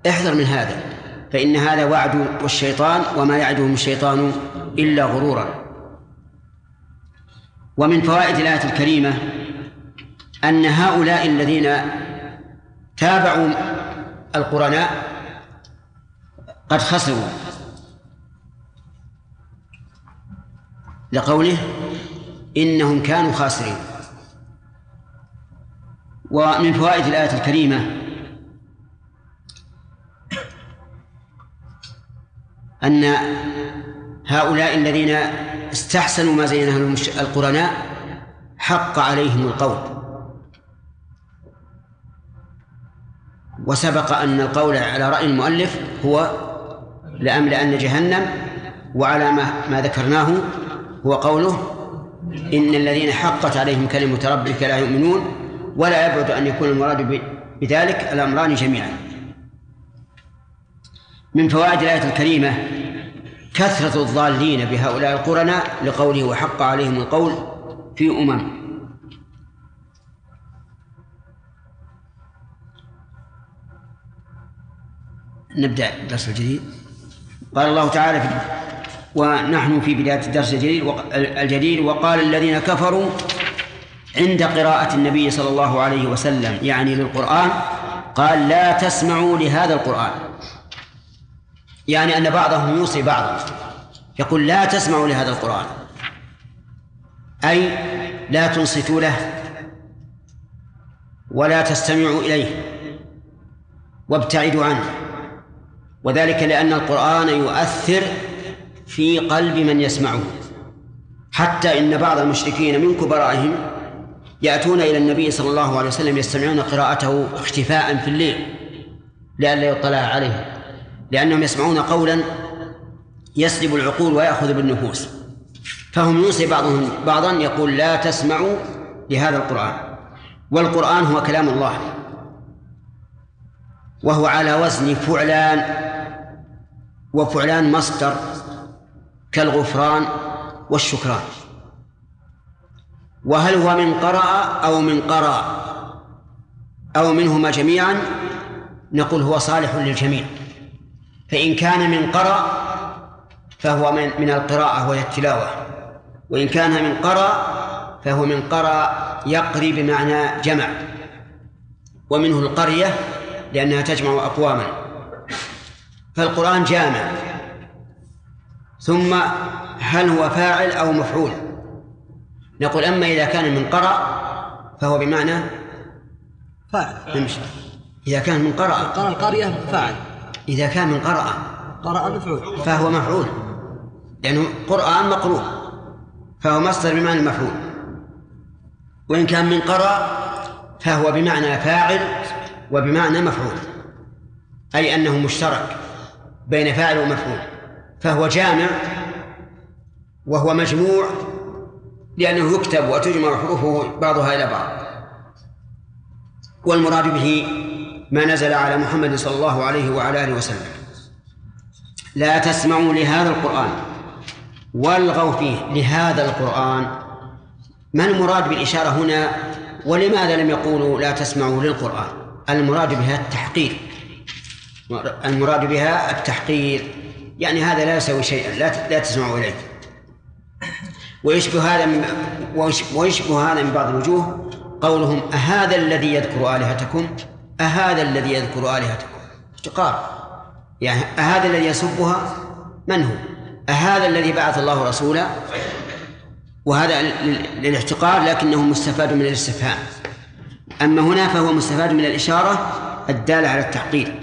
احذر من هذا فإن هذا وعد الشيطان وما يعدهم الشيطان إلا غرورا. ومن فوائد الآية الكريمة أن هؤلاء الذين تابعوا القرناء قد خسروا. لقوله إنهم كانوا خاسرين. ومن فوائد الآية الكريمة. أن هؤلاء الذين استحسنوا ما زينه لهم القرناء حق عليهم القول. وسبق أن القول على رأي المؤلف هو لأملأن جهنم وعلى ما, ما ذكرناه هو قوله إن الذين حقت عليهم كلمة ربك لا يؤمنون ولا يبعد أن يكون المراد بذلك الأمران جميعا. من فوائد الآية الكريمة كثرة الضالين بهؤلاء القرناء لقوله وحق عليهم القول في أمم. نبدأ الدرس الجديد. قال الله تعالى في ونحن في بداية الدرس الجديد الجديد وقال الذين كفروا عند قراءة النبي صلى الله عليه وسلم يعني للقرآن قال لا تسمعوا لهذا القرآن. يعني أن بعضهم يوصي بعضا يقول لا تسمعوا لهذا القرآن. أي لا تنصتوا له ولا تستمعوا إليه وابتعدوا عنه. وذلك لأن القرآن يؤثر في قلب من يسمعه. حتى إن بعض المشركين من كبرائهم يأتون إلى النبي صلى الله عليه وسلم يستمعون قراءته اختفاء في الليل لئلا يطلع عليه لأنهم يسمعون قولا يسلب العقول ويأخذ بالنفوس. فهم يوصي بعضهم بعضا يقول لا تسمعوا لهذا القرآن والقرآن هو كلام الله وهو على وزن فعلان وفعلان مصدر كالغفران والشكران. وهل هو من قرأ أو من قرأ أو منهما جميعا؟ نقول هو صالح للجميع. فإن كان من قرأ فهو من من القراءة وهي التلاوة. وإن كان من قرأ فهو من قرأ يقري بمعنى جمع. ومنه القرية لأنها تجمع أقواما. فالقرآن جامع. ثم هل هو فاعل أو مفعول؟ نقول أما إذا كان من قرأ فهو بمعنى فاعل. نمشي. إذا كان من قرأ. قرأ القرية فاعل. إذا كان من قرأ. قرأ مفعول فهو مفعول. لأنه قرآن مقروء. فهو مصدر بمعنى المفعول وإن كان من قرأ فهو بمعنى فاعل وبمعنى مفعول. أي أنه مشترك بين فاعل ومفعول. فهو جامع وهو مجموع لأنه يكتب وتجمع حروفه بعضها إلى بعض. والمراد به ما نزل على محمد صلى الله عليه وعلى آله وسلم. لا تسمعوا لهذا القرآن. والغوا فيه لهذا القرآن. ما المراد بالإشارة هنا؟ ولماذا لم يقولوا لا تسمعوا للقرآن؟ المراد بها التحقير. المراد بها التحقير. يعني هذا لا يسوي شيئا. لا لا تسمعوا إليه. ويشبه هذا من ويشبه هذا من بعض الوجوه قولهم أهذا الذي يذكر آلهتكم؟ أهذا الذي يذكر آلهتكم؟ احتقار يعني أهذا الذي يسبها؟ من هو؟ أهذا الذي بعث الله رسولا؟ وهذا للاحتقار لكنه مستفاد من الاستفهام. أما هنا فهو مستفاد من الإشارة الدالة على التحقير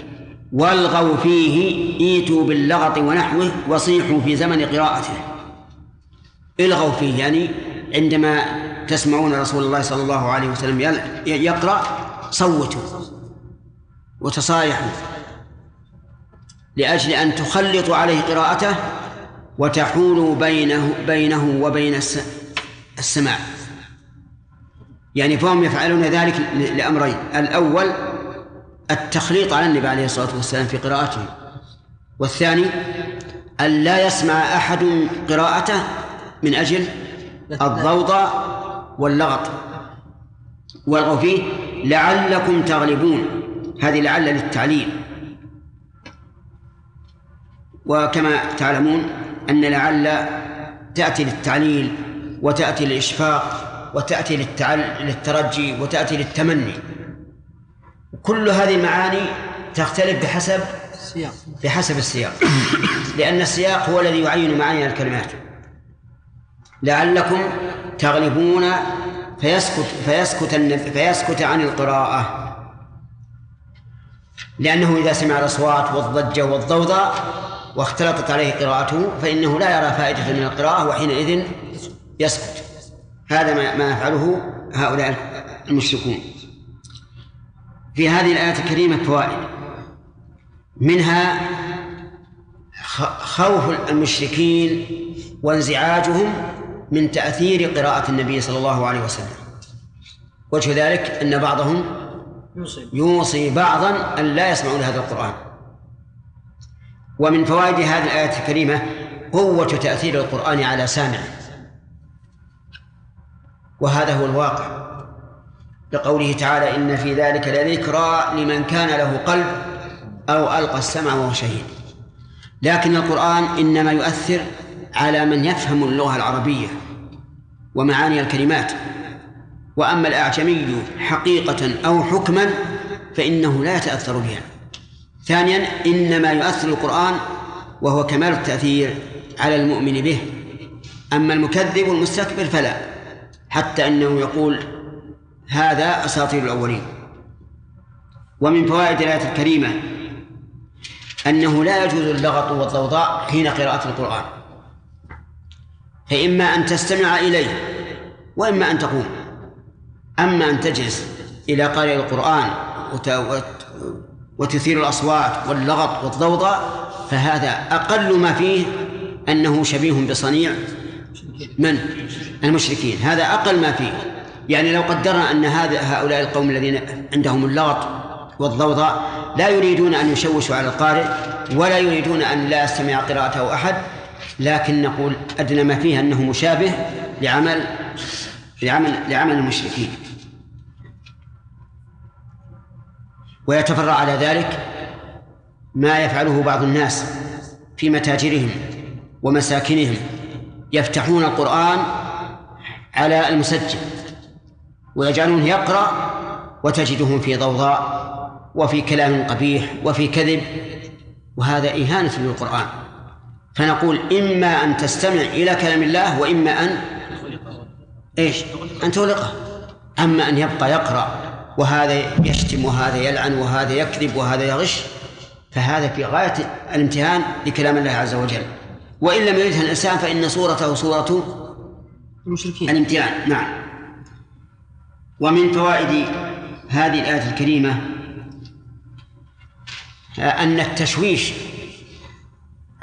والغوا فيه إيتوا باللغط ونحوه وصيحوا في زمن قراءته. إلغوا فيه يعني عندما تسمعون رسول الله صلى الله عليه وسلم يقرأ صوتوا وتصايحوا لأجل أن تخلطوا عليه قراءته وتحول بينه بينه وبين السماع. يعني فهم يفعلون ذلك لأمرين. الأول التخليط على النبي عليه الصلاة والسلام في قراءته والثاني أن لا يسمع أحد قراءته من أجل الضوضاء واللغط. والغوا فيه لعلكم تغلبون. هذه لعل للتعليل. وكما تعلمون أن لعل تأتي للتعليل وتأتي للإشفاق وتأتي للترجي وتأتي للتمني. كل هذه المعاني تختلف بحسب السياق. بحسب السياق. لأن السياق هو الذي يعين معاني الكلمات. لعلكم تغلبون فيسكت فيسكت فيسكت عن القراءة. لأنه إذا سمع الأصوات والضجة والضوضاء واختلطت عليه قراءته فإنه لا يرى فائدة من القراءة وحينئذ يسكت. هذا ما ما يفعله هؤلاء المشركون. في هذه الآية الكريمة فوائد. منها خوف المشركين وانزعاجهم من تأثير قراءة النبي صلى الله عليه وسلم. وجه ذلك أن بعضهم يوصي. بعضا أن لا يسمعوا لهذا القرآن. ومن فوائد هذه الآية الكريمة قوة تأثير القرآن على سامعه. وهذا هو الواقع. لقوله تعالى إن في ذلك لذكرى لمن كان له قلب أو ألقى السمع وهو شهيد. لكن القرآن إنما يؤثر على من يفهم اللغة العربية. ومعاني الكلمات. وأما الأعجمي حقيقة أو حكما فإنه لا يتأثر بها. ثانيا إنما يؤثر القرآن وهو كمال التأثير على المؤمن به. أما المكذب والمستكبر فلا حتى أنه يقول هذا أساطير الأولين. ومن فوائد الآية الكريمة أنه لا يجوز اللغط والضوضاء حين قراءة القرآن. فإما أن تستمع إليه وإما أن تقوم. أما أن تجلس إلى قارئ القرآن وتثير الأصوات واللغط والضوضاء فهذا أقل ما فيه أنه شبيه بصنيع من؟ المشركين. هذا أقل ما فيه. يعني لو قدرنا أن هذا هؤلاء القوم الذين عندهم اللغط والضوضاء لا يريدون أن يشوشوا على القارئ ولا يريدون أن لا يستمع قراءته أحد لكن نقول أدنى ما فيه أنه مشابه لعمل لعمل لعمل المشركين. ويتفرع على ذلك ما يفعله بعض الناس في متاجرهم ومساكنهم يفتحون القرآن على المسجل ويجعلونه يقرأ وتجدهم في ضوضاء وفي كلام قبيح وفي كذب وهذا إهانة للقرآن. فنقول إما أن تستمع إلى كلام الله وإما أن إيش؟ أن تغلقه. أما أن يبقى يقرأ وهذا يشتم وهذا يلعن وهذا يكذب وهذا يغش فهذا في غاية الامتهان لكلام الله عز وجل. وإن لم يريدها الإنسان فإن صورته صورة المشركين. الامتهان. نعم. ومن فوائد هذه الآية الكريمة أن التشويش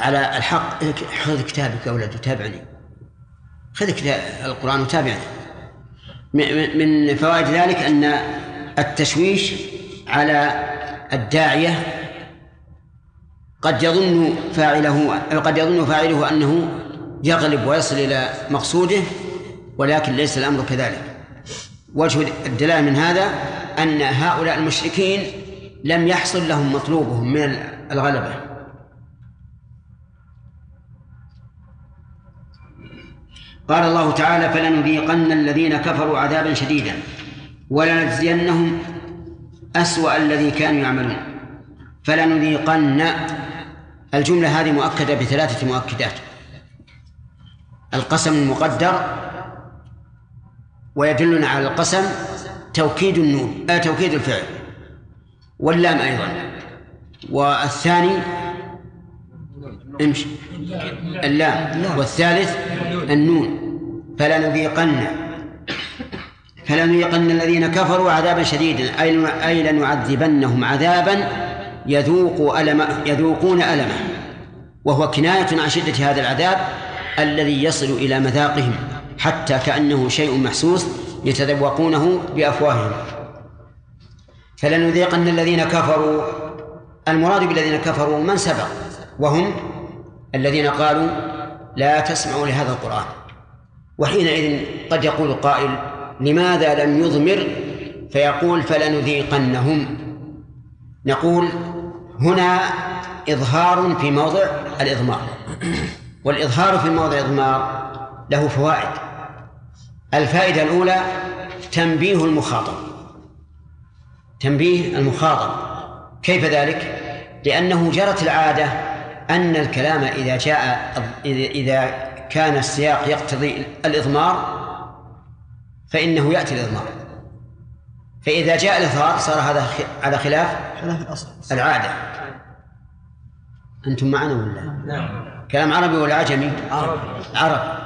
على الحق خذ كتابك يا ولد تابعني خذ القرآن وتابعني من فوائد ذلك أن التشويش على الداعية قد يظن فاعله قد يظن فاعله أنه يغلب ويصل إلى مقصوده ولكن ليس الأمر كذلك. وجه الدلالة من هذا أن هؤلاء المشركين لم يحصل لهم مطلوبهم من الغلبة. قال الله تعالى فلنذيقن الذين كفروا عذابا شديدا ولنجزينهم أسوأ الذي كانوا يعملون. فلنذيقن الجملة هذه مؤكدة بثلاثة مؤكدات. القسم المقدر ويدلنا على القسم توكيد النون آه توكيد الفعل. واللام أيضا. والثاني امشي. اللام. والثالث النون. فلنذيقن. فلنذيقن الذين كفروا عذابا شديدا. أي لنعذبنهم عذابا يذوق ألم يذوقون ألمه. وهو كناية عن شدة هذا العذاب الذي يصل إلى مذاقهم. حتى كأنه شيء محسوس يتذوقونه بأفواههم. فلنذيقن الذين كفروا. المراد بالذين كفروا من سبق؟ وهم الذين قالوا لا تسمعوا لهذا القرآن. وحينئذ قد يقول قائل لماذا لم يضمر؟ فيقول فلنذيقنهم. نقول هنا إظهار في موضع الإضمار. والإظهار في موضع الإضمار له فوائد. الفائدة الأولى تنبيه المخاطب. تنبيه المخاطب. كيف ذلك؟ لأنه جرت العادة أن الكلام إذا جاء إذا كان السياق يقتضي الإضمار فإنه يأتي الإضمار. فإذا جاء الإظهار صار هذا على خلاف خلاف الأصل. العادة. أنتم معنا ولا؟ نعم. كلام عربي ولا عجمي؟ عربي. عربي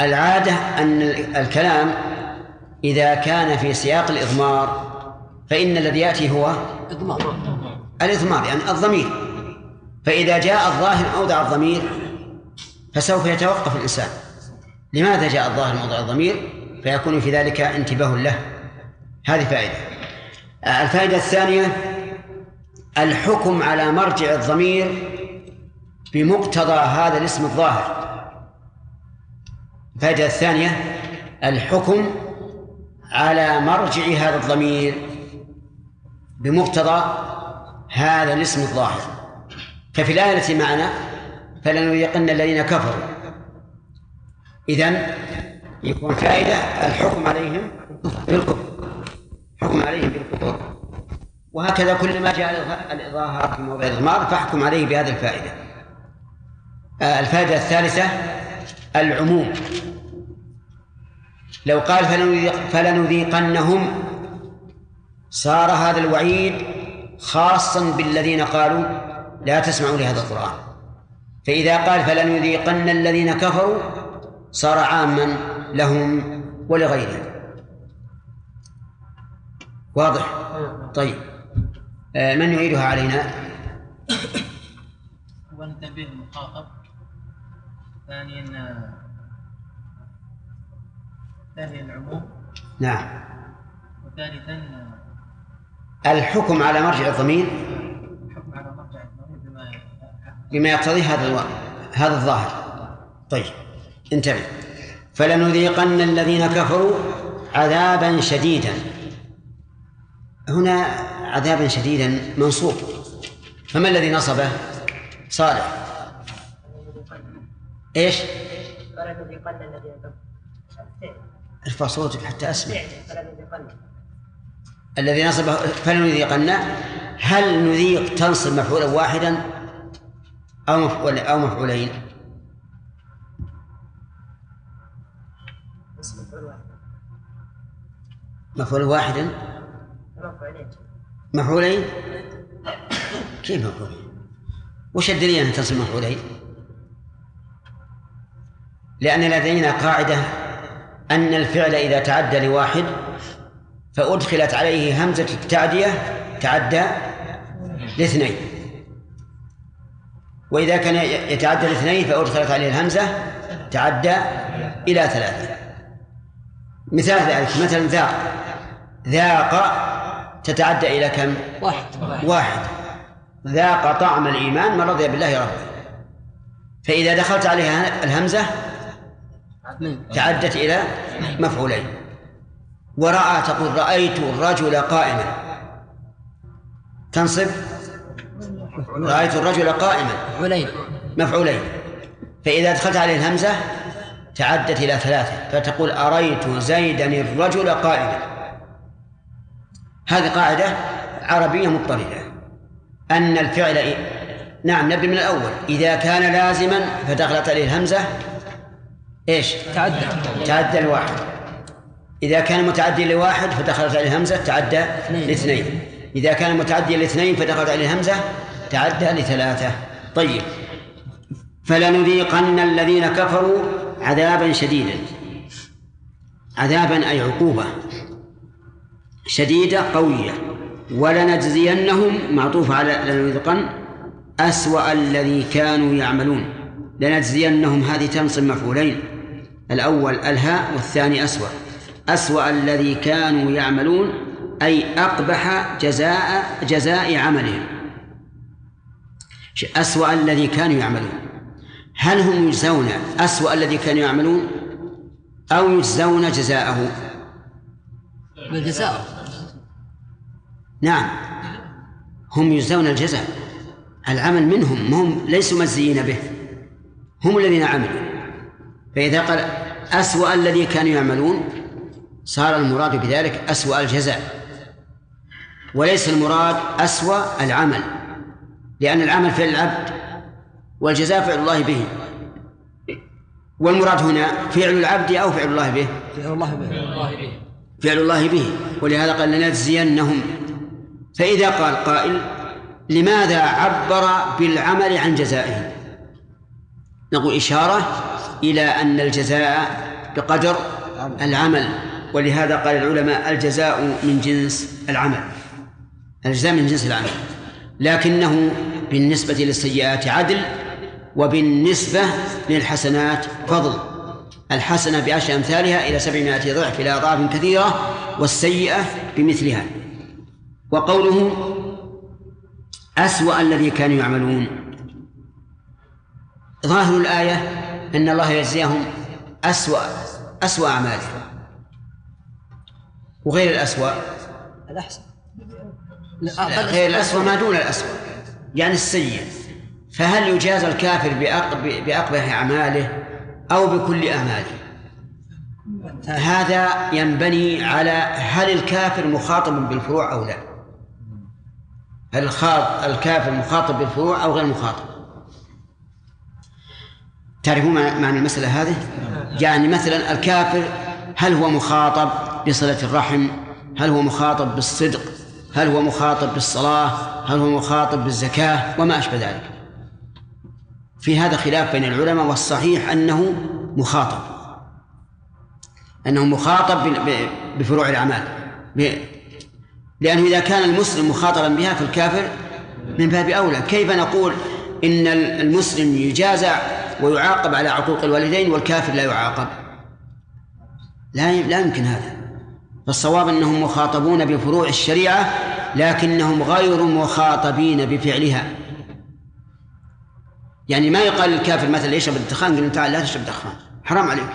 العادة أن الكلام إذا كان في سياق الإضمار فإن الذي يأتي هو إضمار. الإضمار يعني الضمير. فإذا جاء الظاهر موضع الضمير فسوف يتوقف الإنسان. لماذا جاء الظاهر موضع الضمير؟ فيكون في ذلك انتباه له. هذه فائدة. الفائدة الثانية الحكم على مرجع الضمير بمقتضى هذا الاسم الظاهر. الفائدة الثانية الحكم على مرجع هذا الضمير بمقتضى هذا الاسم الظاهر. ففي الآية التي معنا فلنذيقن الذين كفروا. إذن يكون فائدة الحكم عليهم بالكفر. حكم عليهم بالكفر. وهكذا كل ما جاء الإظهار في موضع الإضمار فاحكم عليه بهذه الفائدة. آه، الفائدة الثالثة العموم. لو قال فلنذيق فلنذيقنهم صار هذا الوعيد خاصا بالذين قالوا لا تسمعوا لهذا القرآن. فإذا قال فلنذيقن الذين كفروا صار عاما لهم ولغيرهم. واضح؟ طيب. آه، من يعيدها علينا؟ تنبيه المخاطب. ثانيا ثانيا العموم. نعم. وثالثا الحكم على مرجع الضمير الحكم على مرجع الضمير بما بما يقتضيه هذا ألو... هذا الظاهر. طيب انتبه. فلنذيقن الذين كفروا عذابا شديدا. هنا عذابا شديدا منصوب. فما الذي نصبه؟ صالح. إيش؟ ارفع صوتك حتى أسمع. الذي نصبه فلنذيقن. هل نذيق تنصب مفعولا واحدا؟ أو مفعول أو مفعولين. مفعول واحد. مفعولين؟ كيف مفعولين؟ وش الدليل أن تصل مفعولين؟ لأن لدينا قاعدة أن الفعل إذا تعدى لواحد فأدخلت عليه همزة التعدية تعدى لاثنين. وإذا كان يتعدى لاثنين فأدخلت عليه الهمزة تعدى إلى ثلاثة. مثال ذلك مثلا ذاق ذاق تتعدى إلى كم؟ واحد. واحد. ذاق طعم الإيمان من رضي بالله ربا فإذا دخلت عليها الهمزة تعدت إلى مفعولين. ورأى تقول رأيت الرجل قائما. تنصب؟ رأيت الرجل قائما. مفعولين. مفعولين. فإذا دخلت عليه الهمزة تعدت إلى ثلاثة فتقول أريت زيدا الرجل قائما. هذه قاعدة عربية مضطردة أن الفعل إيه؟ نعم نبدأ من الأول. إذا كان لازما فدخلت عليه الهمزة إيش؟ تعدى. تعدى الواحد إذا كان متعدي لواحد فدخلت عليه الهمزة تعدى لاثنين. إذا كان متعدي لاثنين فدخلت عليه الهمزة تعدى لثلاثة. طيب. فلنذيقن الذين كفروا عذابا شديدا. عذابا أي عقوبة. شديدة قوية. ولنجزينهم معطوف على لنذيقن أسوأ الذي كانوا يعملون. لنجزينهم هذه تنصب مفعولين. الأول الهاء والثاني أسوأ. أسوأ الذي كانوا يعملون أي أقبح جزاء جزاء عملهم. أسوأ الذي كانوا يعملون. هل هم يجزون أسوأ الذي كانوا يعملون؟ أو يجزون جزاءه؟ بالجزاء نعم. هم يجزون الجزاء. العمل منهم هم ليسوا مجزيين به. هم الذين عملوا. فإذا قال أسوأ الذي كانوا يعملون صار المراد بذلك أسوأ الجزاء. وليس المراد أسوأ العمل. لأن العمل فعل العبد والجزاء فعل الله به. والمراد هنا فعل العبد أو فعل الله به. فعل الله به. فعل الله به. ولهذا قال لنجزينهم. فإذا قال قائل لماذا عبر بالعمل عن جزائه؟ نقول إشارة إلى أن الجزاء بقدر العمل. ولهذا قال العلماء الجزاء من جنس العمل. الجزاء من جنس العمل. لكنه بالنسبة للسيئات عدل وبالنسبة للحسنات فضل. الحسنة بعشر أمثالها إلى سبعمائة ضعف إلى أضعاف كثيرة والسيئة بمثلها. وقوله أسوأ الذي كانوا يعملون. ظاهر الآية أن الله يجزيهم أسوأ أسوأ أعمالهم. وغير الأسوأ. الأحسن. غير الأسوأ ما دون الأسوأ يعني السيء. فهل يجازى الكافر بأق- بأقبح أعماله أو بكل أعماله هذا ينبني على هل الكافر مخاطب بالفروع أو لا. هل الكافر مخاطب بالفروع أو غير مخاطب؟ تعرفون معنى المسألة هذه؟ يعني مثلا الكافر هل هو مخاطب بصلة الرحم؟ هل هو مخاطب بالصدق؟ هل هو مخاطب بالصلاة؟ هل هو مخاطب بالزكاة؟ وما أشبه ذلك. في هذا خلاف بين العلماء والصحيح أنه مخاطب. أنه مخاطب بفروع الأعمال. لأنه إذا كان المسلم مخاطبا بها فالكافر من باب أولى. كيف نقول إن المسلم يجازى ويعاقب على عقوق الوالدين والكافر لا يعاقب؟ لا لا يمكن هذا. فالصواب أنهم مخاطبون بفروع الشريعة لكنهم غير مخاطبين بفعلها. يعني ما يقال للكافر مثلا يشرب الدخان قل له تعال لا تشرب دخان حرام عليك.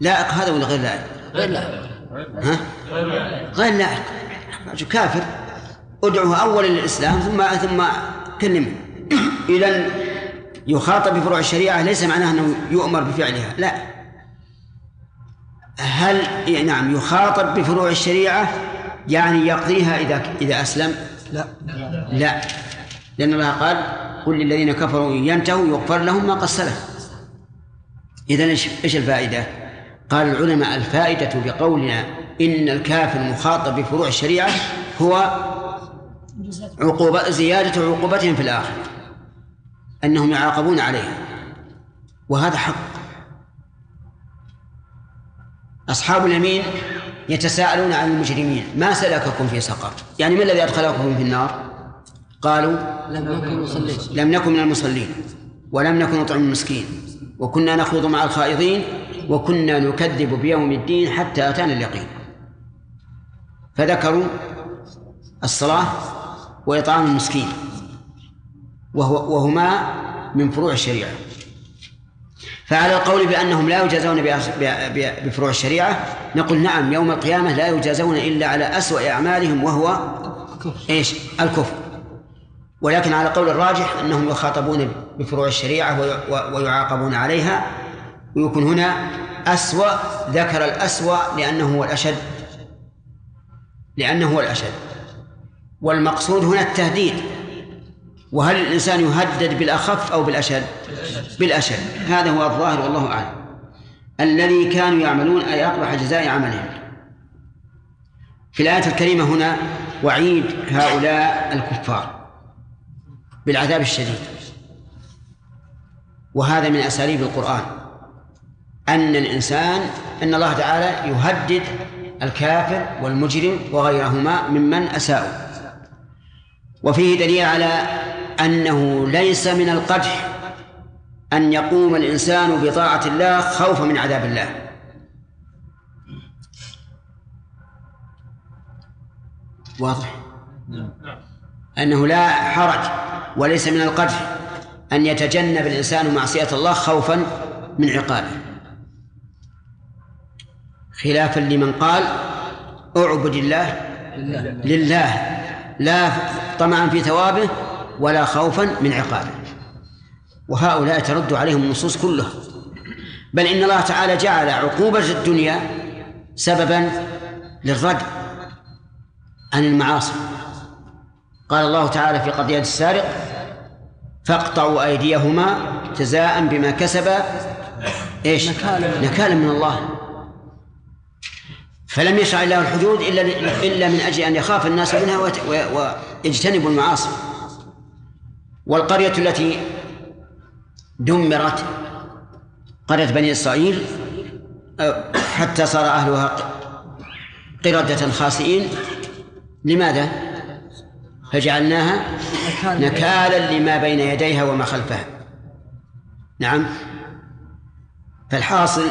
لائق هذا ولا غير لائق؟ غير لا ها؟ غير لائق. كافر ادعوه اولا للإسلام ثم ثم كلمه. اذا يخاطب بفروع الشريعة ليس معناه أنه يؤمر بفعلها لا. هل نعم يخاطب بفروع الشريعة؟ يعني يقضيها إذا إذا أسلم؟ لا. لا. لأن الله قال قل للذين كفروا إن ينتهوا يغفر لهم ما قد سلف. إذا إيش إيش الفائدة؟ قال العلماء الفائدة بقولنا إن الكافر مخاطب بفروع الشريعة هو عقوبة زيادة عقوبتهم في الآخرة أنهم يعاقبون عليها وهذا حق. أصحاب اليمين يتساءلون عن المجرمين ما سلككم في سقر؟ يعني ما الذي أدخلكم في النار؟ قالوا لم نكن نصلي لم نكن من المصلين ولم نكن نطعم المسكين وكنا نخوض مع الخائضين وكنا نكذب بيوم الدين حتى أتانا اليقين. فذكروا الصلاة وإطعام المسكين وهو وهما من فروع الشريعة. فعلى القول بأنهم لا يجازون بفروع الشريعة نقول نعم يوم القيامة لا يجازون إلا على أسوأ أعمالهم وهو إيش؟ الكفر. ولكن على قول الراجح أنهم يخاطبون بفروع الشريعة ويعاقبون عليها ويكون هنا أسوأ ذكر الأسوأ لأنه هو الأشد. لأنه هو الأشد. والمقصود هنا التهديد. وهل الإنسان يهدد بالأخف أو بالأشد؟ بالأشد. هذا هو الظاهر والله أعلم. الذي كانوا يعملون أي أقبح جزاء عملهم. في الآية الكريمة هنا وعيد هؤلاء الكفار بالعذاب الشديد. وهذا من أساليب القرآن. أن الإنسان أن الله تعالى يهدد الكافر والمجرم وغيرهما ممن أساءوا. وفيه دليل على أنه ليس من القدح أن يقوم الإنسان بطاعة الله خوفا من عذاب الله. واضح؟ أنه لا حرج وليس من القدح أن يتجنب الإنسان معصية الله خوفا من عقابه. خلافا لمن قال اعبد الله لله. لا طمعا في ثوابه ولا خوفا من عقابه وهؤلاء ترد عليهم النصوص كلها. بل إن الله تعالى جعل عقوبة الدنيا سببا للرد عن المعاصي. قال الله تعالى في قضية السارق فاقطعوا أيديهما جزاء بما كسبا إيش؟ نكالا من الله. فلم يشرع الله الحدود إلا إلا من أجل أن يخاف الناس منها ويجتنبوا المعاصي. والقرية التي دمرت قرية بني إسرائيل حتى صار أهلها قردة خاسئين. لماذا؟ فجعلناها نكالا لما بين يديها وما خلفها. نعم. فالحاصل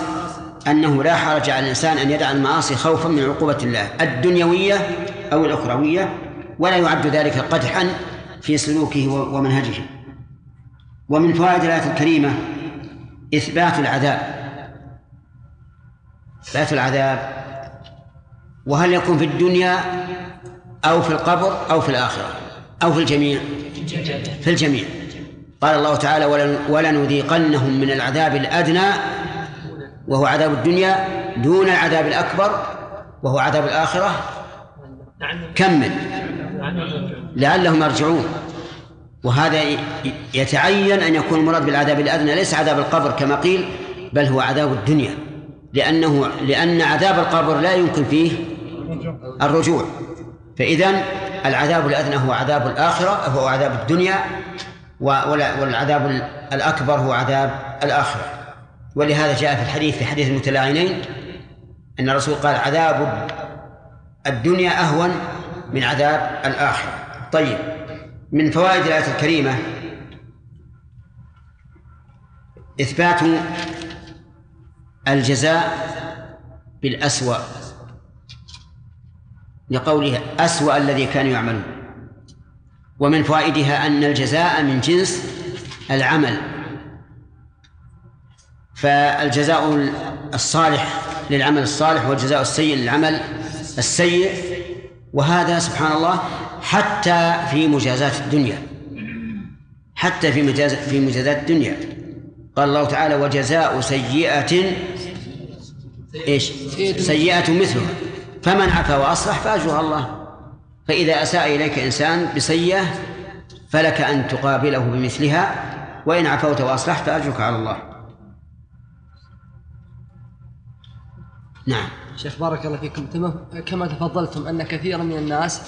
أنه لا حرج على الإنسان أن يدع المعاصي خوفا من عقوبة الله الدنيوية أو الأخروية ولا يعد ذلك قدحا في سلوكه ومنهجه. ومن فوائد الآية الكريمة إثبات العذاب. إثبات العذاب. وهل يكون في الدنيا أو في القبر أو في الآخرة أو في الجميع؟ في الجميع. قال الله تعالى ولنذيقنهم من العذاب الأدنى وهو عذاب الدنيا دون العذاب الأكبر وهو عذاب الآخرة. كمل لعلهم يرجعون. وهذا يتعين أن يكون المراد بالعذاب الأدنى ليس عذاب القبر كما قيل بل هو عذاب الدنيا. لأنه لأن عذاب القبر لا يمكن فيه الرجوع. فإذا العذاب الأدنى هو عذاب الآخرة هو عذاب الدنيا والعذاب الأكبر هو عذاب الآخرة. ولهذا جاء في الحديث في حديث المتلاعنين أن الرسول قال عذاب الدنيا أهون من عذاب الآخرة. طيب من فوائد الآية الكريمة إثبات الجزاء بالأسوأ لقوله أسوأ الذي كانوا يعملون. ومن فوائدها أن الجزاء من جنس العمل. فالجزاء الصالح للعمل الصالح والجزاء السيء للعمل السيء وهذا سبحان الله حتى في مجازات الدنيا. حتى في مجاز في مجازات الدنيا. قال الله تعالى وجزاء سيئة إيش؟ سيئة مثلها. فمن عفا وأصلح فأجرها الله. فإذا أساء إليك إنسان بسيئة فلك أن تقابله بمثلها وإن عفوت وأصلحت فأجرك على الله. نعم. شيخ بارك الله فيكم. كما تفضلتم أن كثيرا من الناس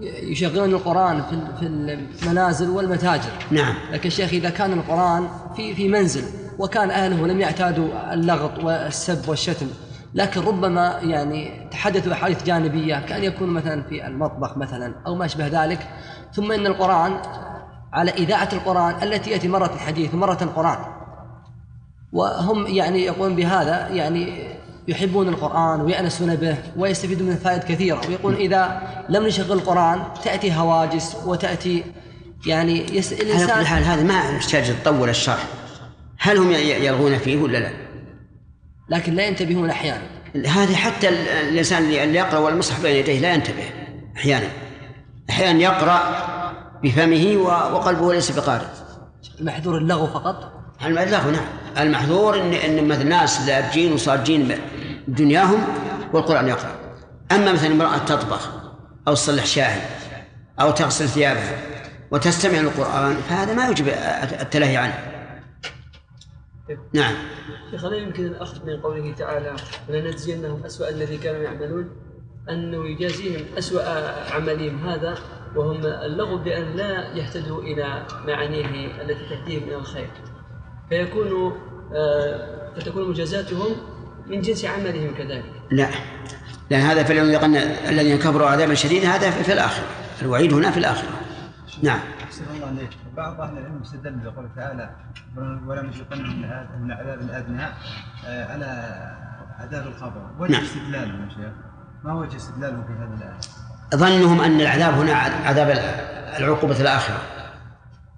يشغلون القرآن في المنازل والمتاجر. نعم. لكن شيخ إذا كان القرآن في في منزل وكان أهله لم يعتادوا اللغط والسب والشتم لكن ربما يعني تحدثوا أحاديث جانبية كأن يكون مثلا في المطبخ مثلا أو ما أشبه ذلك. ثم إن القرآن على إذاعة القرآن التي يأتي مرة الحديث ومرة القرآن. وهم يعني يقولون بهذا يعني يحبون القرآن ويأنسون به ويستفيدون من فوائد كثيرة. ويقول إذا لم نشغل القرآن تأتي هواجس وتأتي يعني يس... على الإنسان حال هذا ما يحتاج تطول الشرح. هل هم يلغون فيه ولا لا؟ لكن لا ينتبهون أحيانا. هذه حتى ال- الإنسان اللي يقرأ والمصحف بين يديه لا ينتبه أحيانا. أحيانا يقرأ بفمه وقلبه ليس بقارئ. المحذور اللغو فقط؟ المحذور نعم. المحذور ان إن مثل ناس لابجين وصاجين بدنياهم والقرآن يقرأ. أما مثلا امرأة تطبخ أو تصلح شاي أو تغسل ثيابها وتستمع للقرآن فهذا ما يوجب التلهي عنه. نعم. شيخ يمكن الأخذ من قوله تعالى ولنجزينهم أسوأ الذي كانوا يعملون أنه يجازيهم أسوأ عملهم هذا وهم اللغو بأن لا يهتدوا إلى معانيه التي تهديهم إلى الخير. فيكون آه، فتكون مجازاتهم من جنس عملهم كذلك. لا. لأن هذا فليذيقن الذين كفروا عذابا شديدا هذا في الآخرة. الوعيد هنا في الآخرة. نعم. أحسن الله عليك بعض أهل العلم استدل بقوله تعالى ولم يذيقنهم من عذاب- من عذاب الأدنى آه، على عذاب القبر. وجه نعم. استدلالهم يا شيخ؟ ما وجه استدلالهم في هذه الآية؟ ظنهم أن العذاب هنا عذاب العقوبة الآخرة.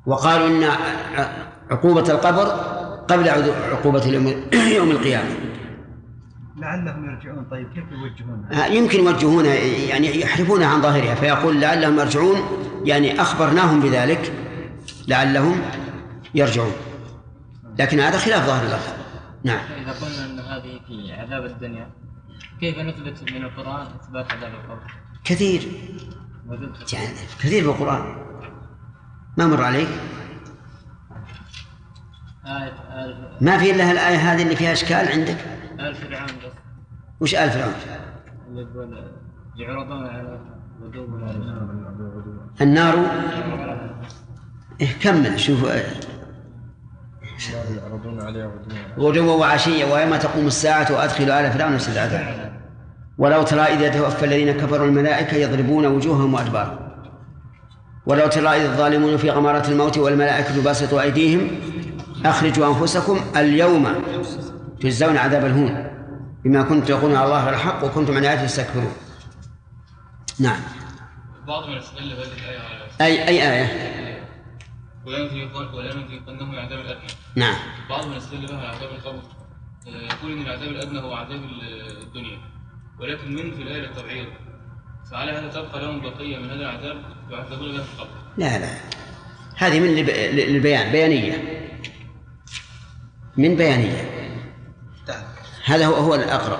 وقالوا إن عقوبة القبر قبل عقوبة اليوم يوم القيامة. لعلهم يرجعون. طيب كيف يوجهون؟ آه، يمكن يوجهونها يعني يحرفونها عن ظاهرها فيقول لعلهم يرجعون يعني أخبرناهم بذلك لعلهم يرجعون. لكن هذا خلاف ظاهر اللفظ نعم. إذا قلنا أن هذه في عذاب الدنيا كيف نثبت من القرآن إثبات عذاب القبر؟ كثير. يعني كثير في القرآن. ما مر عليك؟ ما في إلا الآية هذه اللي فيها إشكال عندك؟ آل فرعون بس. وش آل فرعون؟ اللي يقول يعرضون على النار النار. إيه كمل شوف آه، يعرضون عليها غدوا وعشيا ويوم تقوم الساعة وأدخلوا آل فرعون أشد العذاب. ولو ترى إذا توفى الذين كفروا الملائكة يضربون وجوههم وأدبارهم. ولو ترى إذ الظالمون في غمرات الموت والملائكة باسطوا أيديهم أخرجوا أنفسكم اليوم تجزون عذاب الهون بما كنتم تقولون على الله الحق وكنتم عن آياته تستكبرون. نعم. بعض من يستدل بهذه الآية على أي أي آية؟ ولا نذيقن ولا نذيقنهم العذاب الأدنى. نعم. بعض من يستدل بها عذاب القبر. آه، يقول إن العذاب الأدنى هو عذاب ال- الدنيا. ولكن من في الآية للتبعيض؟ فعلى هذا تبقى لهم بقية من هذا العذاب يعذبون بها في القبر. لا لا. هذه من للبيان بيانية. من بيانية. هذا هو هو الأقرب.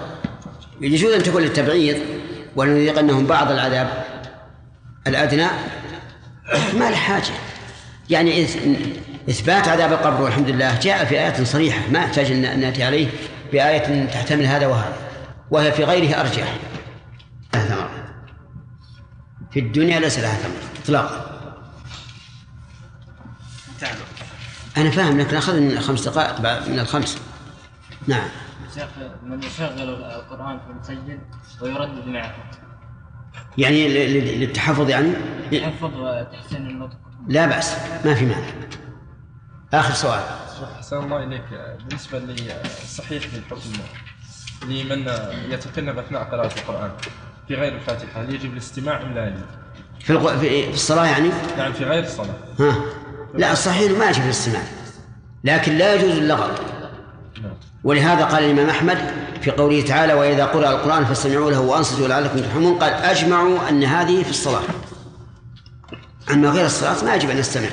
يجوز أن تكون للتبعيض ولنذيقنهم بعض العذاب الأدنى ما له حاجة. يعني إث- إثبات عذاب القبر والحمد لله جاء في آيات صريحة ما يحتاج أن نأتي عليه بآية تحتمل هذا وهذا وهي في غيره أرجح. ثمرة. في الدنيا ليس لها ثمرة إطلاقا. أنا فاهم لكن أخذ من خمس دقائق بعد من الخمس. نعم. شيخ من يشغل القرآن في المسجد ويردد معه. يعني للتحفظ يعني؟ يحفظ وتحسين النطق. لا بأس ما في مانع. آخر سؤال. أحسن الله إليك. بالنسبة للصحيح للحكم لمن يتكلم أثناء قراءة القرآن في غير الفاتحة هل يجب الاستماع أم لا؟ يجب؟ في في الصلاة يعني؟ نعم في غير الصلاة. ها. لا الصحيح ما يجب الاستماع. لكن لا يجوز اللغط ولهذا قال الإمام أحمد في قوله تعالى وإذا قرأ القرآن فاستمعوا له وأنصتوا لعلكم ترحمون قال أجمعوا أن هذه في الصلاة أما غير الصلاة ما يجب أن نستمع.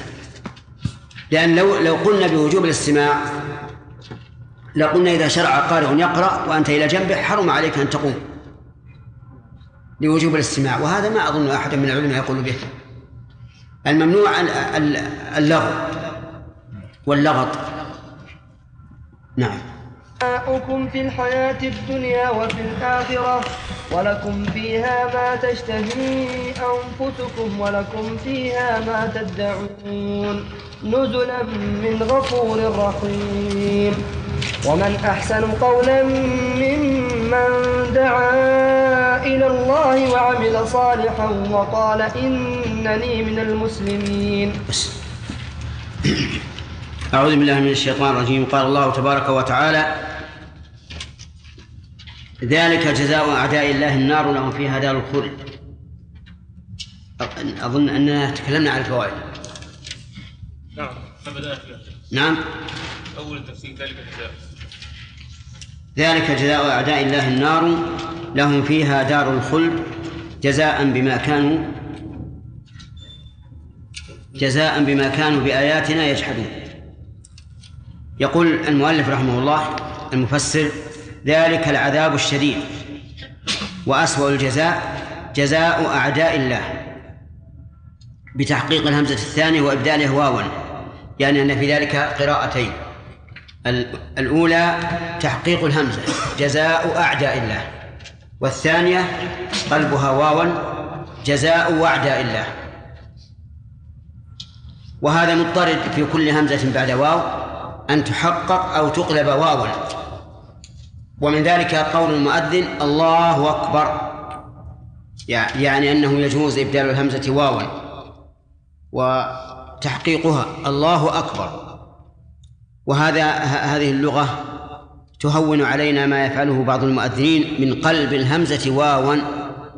لأن لو لو قلنا بوجوب الاستماع لقلنا إذا شرع قارئ يقرأ وأنت إلى جنبه حرم عليك أن تقوم لوجوب الاستماع. وهذا ما أظن أحد من العلماء يقول به. الممنوع ال- ال- اللغو واللغط. نعم. متاعكم في الحياة الدنيا وفي الآخرة ولكم فيها ما تشتهي أنفسكم ولكم فيها ما تدعون. نزلا من غفور رحيم. ومن أحسن قولا ممن دعا إلى الله وعمل صالحا وقال إنني من المسلمين. أعوذ بالله من الشيطان الرجيم. قال الله تبارك وتعالى ذلك جزاء أعداء الله النار لهم فيها دار الخلد. أظن أننا تكلمنا عن الفوائد. نعم نعم. أول التفسير ذلك الجزاء ذلك جزاء أعداء الله النار لهم فيها دار الخلد جزاء بما كانوا جزاء بما كانوا بآياتنا يجحدون. يقول المؤلف رحمه الله المفسر ذلك العذاب الشديد وأسوأ الجزاء جزاء أعداء الله بتحقيق الهمزة الثانية وإبدالها واوا يعني أن في ذلك قراءتين. الأولى تحقيق الهمزة جزاء أعداء الله. والثانية قلبها واوا جزاء أعداء الله. وهذا مضطرد في كل همزة بعد واو أن تحقق أو تقلب واوا ومن ذلك قول المؤذن الله أكبر. يعني أنه يجوز إبدال الهمزة واوا وتحقيقها الله أكبر. وهذا هذه اللغة تهون علينا ما يفعله بعض المؤذنين من قلب الهمزة واوا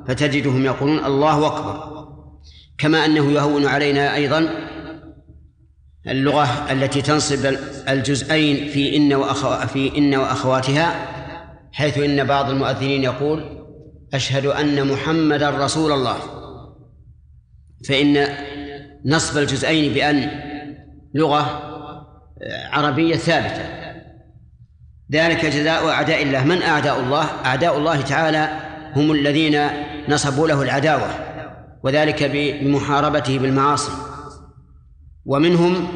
فتجدهم يقولون الله أكبر. كما أنه يهون علينا أيضا اللغة التي تنصب الجزئين في إن وأخو في إن وأخواتها حيث إن بعض المؤذنين يقول أشهد أن محمدا رسول الله. فإن نصب الجزئين بأن لغة عربية ثابتة. ذلك جزاء أعداء الله. من أعداء الله؟ أعداء الله تعالى هم الذين نصبوا له العداوة وذلك بمحاربته بالمعاصي. ومنهم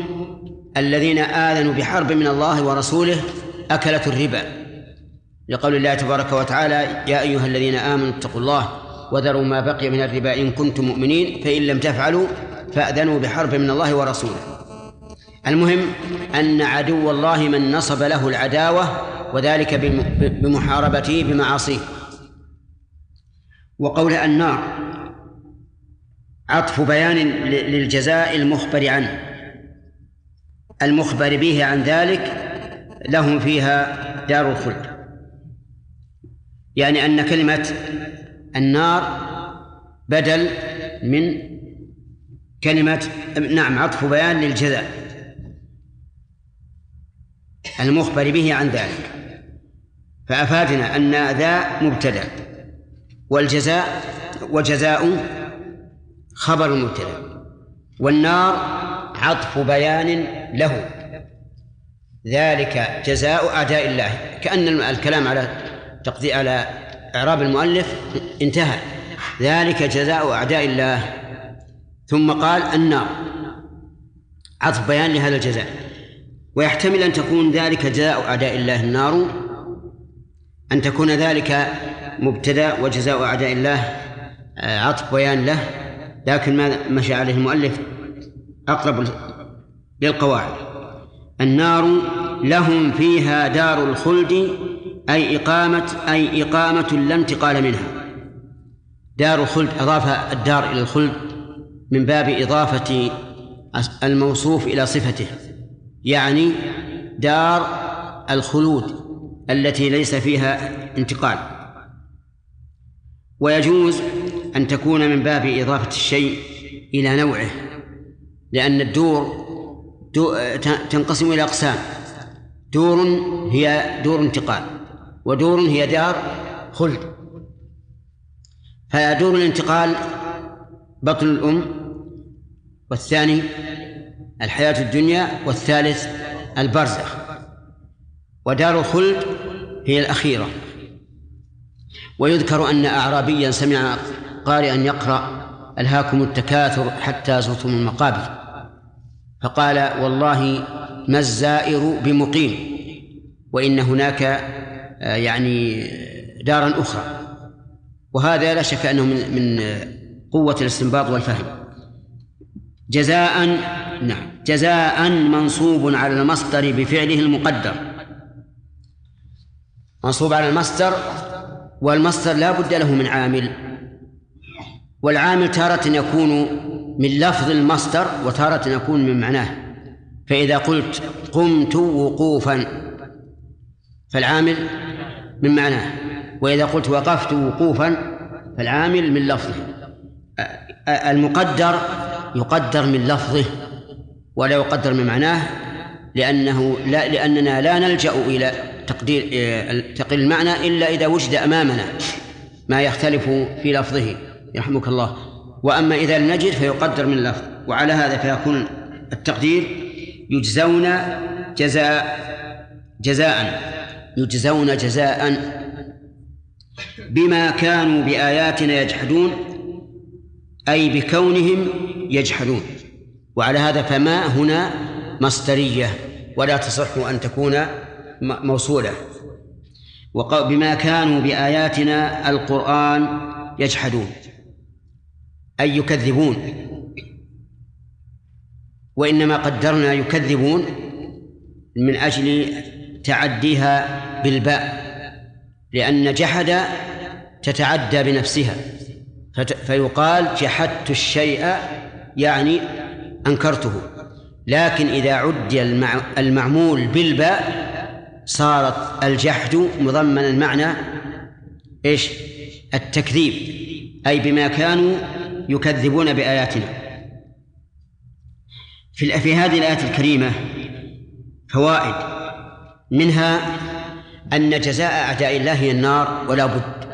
الذين آذنوا بحرب من الله ورسوله أكلة الربا. لقول الله تبارك وتعالى يا أيها الذين آمنوا اتقوا الله وذروا ما بقي من الربا إن كنتم مؤمنين فإن لم تفعلوا فأذنوا بحرب من الله ورسوله. المهم أن عدو الله من نصب له العداوة وذلك بمحاربته بمعاصيه. وقول النار عطف بيان للجزاء المخبر عنه. المخبر به عن ذلك لهم فيها دار الخلد. يعني أن كلمة النار بدل من كلمة نعم عطف بيان للجزاء. المخبر به عن ذلك. فأفادنا أن ذا مبتدأ والجزاء وجزاء خبر مبتدأ والنار عطف بيان له. ذلك جزاء أعداء الله. كأن الكلام على تقدير على إعراب المؤلف انتهى. ذلك جزاء أعداء الله. ثم قال النار عطف بيان لهذا الجزاء. ويحتمل أن تكون ذلك جزاء أعداء الله النار أن تكون ذلك مبتدأ وجزاء أعداء الله عطف بيان له. لكن ما مشى عليه المؤلف أقرب للقواعد. النار لهم فيها دار الخلد أي إقامة أي إقامة لا انتقال منها. دار الخلد أضاف الدار إلى الخلد من باب إضافة الموصوف إلى صفته. يعني دار الخلود التي ليس فيها انتقال. ويجوز أن تكون من باب إضافة الشيء إلى نوعه لأن الدور تنقسم إلى أقسام. دور هي دور انتقال ودور هي دار خلد. فدور الانتقال بطن الأم والثاني الحياة الدنيا والثالث البرزخ. ودار الخلد هي الأخيرة. ويذكر أن أعرابيا سمع قارئا يقرأ ألهاكم التكاثر حتى زرتم المقابر. فقال والله ما الزائر بمقيم وإن هناك آه، يعني دارا أخرى. وهذا لا شك أنه من من قوة الاستنباط والفهم. جزاء نعم جزاء منصوب على المصدر بفعله المقدر. منصوب على المصدر والمصدر لا بد له من عامل. والعامل تارة يكون من لفظ المصدر وتارة يكون من معناه. فإذا قلت قمت وقوفا فالعامل من معناه. وإذا قلت وقفت وقوفا فالعامل من لفظه. المقدر يقدر من لفظه ولا يقدر من معناه لأنه لا لأننا لا نلجأ إلى تقدير تقدير المعنى إلا إذا وجد أمامنا ما يختلف في لفظه. يرحمك الله. وأما إذا لم نجد فيقدر من اللفظ وعلى هذا فيكون التقدير يجزون جزاء جزاء يجزون جزاء بما كانوا بآياتنا يجحدون أي بكونهم يجحدون. وعلى هذا فما هنا مصدرية ولا تصح أن تكون موصولة. بما كانوا بآياتنا القرآن يجحدون أي يكذبون. وإنما قدرنا يكذبون من أجل تعديها بالباء لأن جحد تتعدى بنفسها. فيقال جحدت الشيء يعني أنكرته. لكن إذا عدي المعمول بالباء صارت الجحد مضمنا معنى إيش؟ التكذيب. أي بما كانوا يكذبون بآياتنا. في في هذه الآية الكريمة فوائد. منها أن جزاء أعداء الله هي النار ولا بد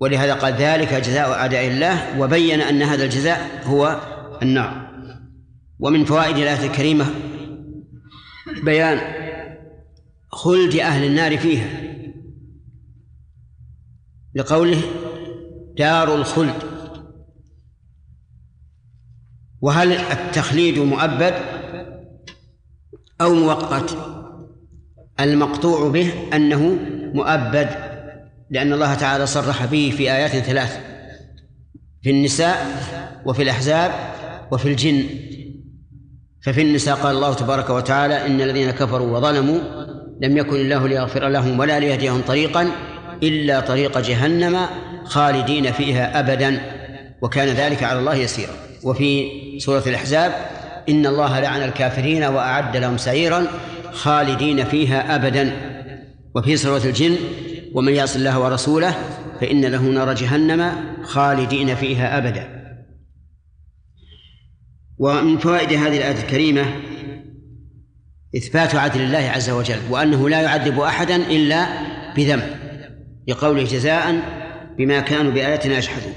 ولهذا قال ذلك جزاء أعداء الله وبين أن هذا الجزاء هو النار. ومن فوائد الآية الكريمة بيان خلد أهل النار فيها. لقوله دار الخلد. وهل التخليد مؤبد أو مؤقت؟ المقطوع به أنه مؤبد. لأن الله تعالى صرح به في آيات ثلاث في النساء وفي الأحزاب وفي الجن. ففي النساء قال الله تبارك وتعالى إن الذين كفروا وظلموا لم يكن الله ليغفر لهم ولا ليهديهم طريقا إلا طريق جهنم خالدين فيها أبدا. وكان ذلك على الله يسيرا. وفي سورة الأحزاب إن الله لعن الكافرين وأعد لهم سعيرا خالدين فيها أبدا. وفي سورة الجن ومن يعص الله ورسوله فإن له نار جهنم خالدين فيها أبدا. ومن فوائد هذه الآية الكريمة إثبات عدل الله عز وجل وأنه لا يعذب أحدا إلا بذنب لقوله جزاء بما كانوا بآياتنا يجحدون.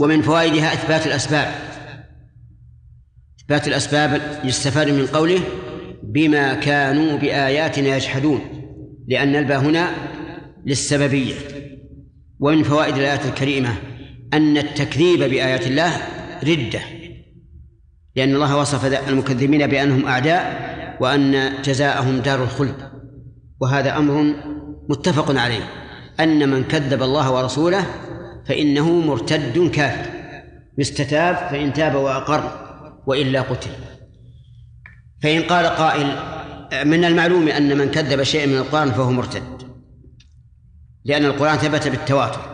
ومن فوائدها إثبات الأسباب إثبات الأسباب يستفاد من قوله بما كانوا بآياتنا يجحدون. لأن الباء هنا للسببية ومن فوائد الآية الكريمة أن التكذيب بآيات الله ردة لأن الله وصف المكذبين بأنهم أعداء وأن جزاءهم دار الخلد وهذا أمر متفق عليه. أن من كذب الله ورسوله فإنه مرتد كافر يستتاب فإن تاب وأقر وإلا قتل. فإن قال قائل من المعلوم أن من كذب شيئا من القرآن فهو مرتد لأن القرآن ثبت بالتواتر.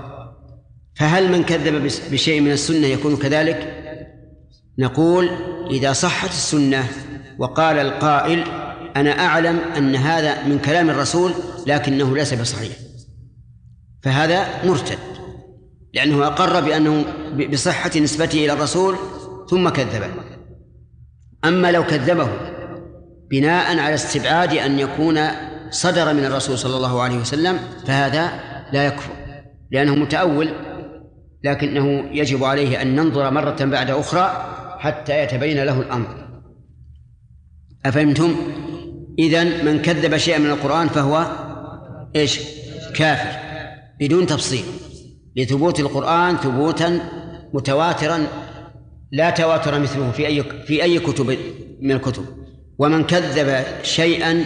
فهل من كذب بشيء من السنة يكون كذلك؟ نقول إذا صحت السنة وقال القائل أنا أعلم أن هذا من كلام الرسول لكنه ليس بصحيح. فهذا مرتد لأنه أقر بأنه بصحة نسبته إلى الرسول ثم كذبه أما لو كذبه بناء على استبعاد أن يكون صدر من الرسول صلى الله عليه وسلم فهذا لا يكفر لأنه متأول لكنه يجب عليه أن ننظر مرة بعد أخرى حتى يتبين له الأمر أفهمتم؟ إذن من كذب شيئا من القرآن فهو إيش؟ كافر بدون تفصيل لثبوت القرآن ثبوتا متواترا لا تواتر مثله في أي في أي كتب من الكتب ومن كذب شيئا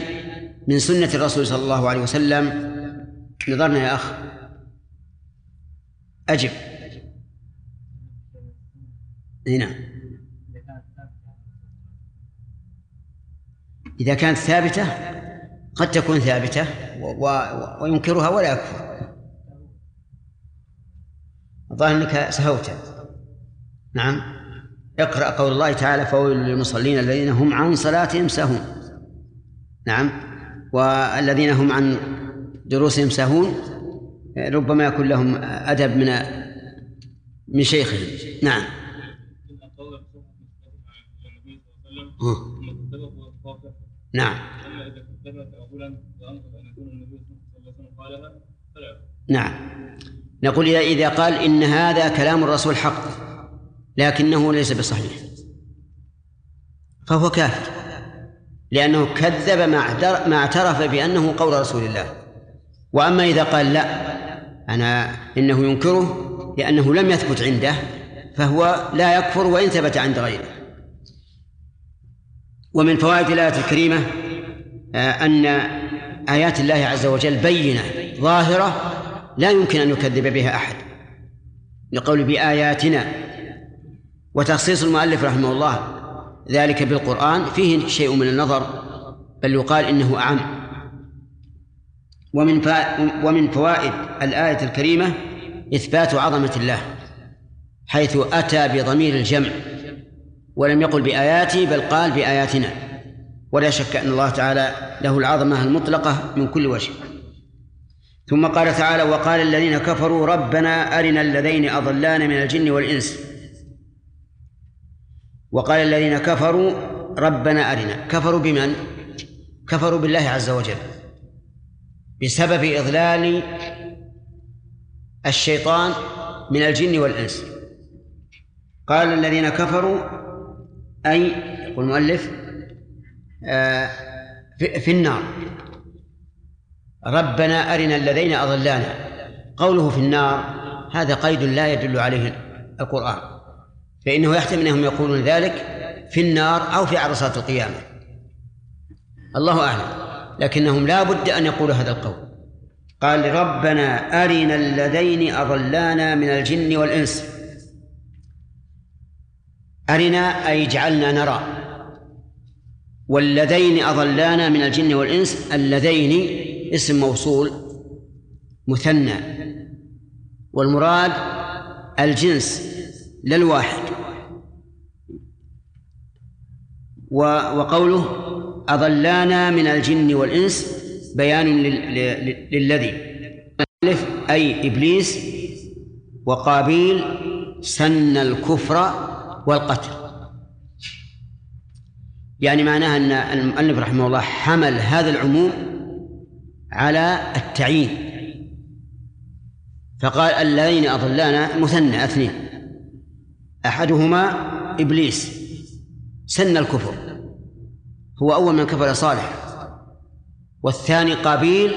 من سنة الرسول صلى الله عليه وسلم نظرنا يا أخ. أجب. نعم. إذا كانت ثابتة قد تكون ثابتة و... و... وينكرها ولا يكفر. الظاهر أنك سهوت. نعم. اقرأ قول الله تعالى فويل للمصلين الذين هم عن صلاتهم سهون نعم. والذين هم عن دروسهم سهون ربما يكون لهم أدب من من شيخهم. نعم. نعم. نعم. نقول إذا قال إن هذا كلام الرسول حق. لكنه ليس بصحيح. فهو كافر. لأنه كذب ما اعتر- ما اعترف بأنه قول رسول الله. وأما إذا قال لا أنا إنه ينكره لأنه لم يثبت عنده فهو لا يكفر وإن ثبت عند غيره. ومن فوائد الآية الكريمة آه، أن آيات الله عز وجل بينة ظاهرة لا يمكن أن يكذب بها أحد. لقول بآياتنا وتخصيص المؤلف رحمه الله ذلك بالقرآن فيه شيء من النظر بل يقال إنه أعم. ومن ومن فوائد الآية الكريمة إثبات عظمة الله حيث أتى بضمير الجمع ولم يقل بآياتي بل قال بآياتنا. ولا شك أن الله تعالى له العظمة المطلقة من كل وجه. ثم قال تعالى وقال الذين كفروا ربنا أرنا الذين أضلانا من الجن والإنس وقال الذين كفروا ربنا أرنا. كفروا بمن؟ كفروا بالله عز وجل بسبب إضلال الشيطان من الجن والإنس. قال الذين كفروا أي يقول المؤلف آه، في في النار. ربنا أرنا الذين أضلانا. قوله في النار هذا قيد لا يدل عليه القرآن. فإنه يحتمل أنهم يقولون ذلك في النار أو في عرصات القيامة. الله أعلم. لكنهم لا بد أن يقولوا هذا القول. قال ربنا أرنا الذين أضلانا من الجن والإنس. أرنا أي اجعلنا نرى. والذين أضلانا من الجن والإنس اللذين اسم موصول مثنى. والمراد الجنس لا الواحد و- وقوله أضلانا من الجن والإنس بيان لل- لل- للذي ألف أي إبليس وقابيل سن الكفر والقتل. يعني معناها أن المؤلف رحمه الله حمل هذا العموم على التعيين. فقال الذين أضلانا مثنى اثنين. أحدهما إبليس. سن الكفر. هو أول من كفر صالح. والثاني قابيل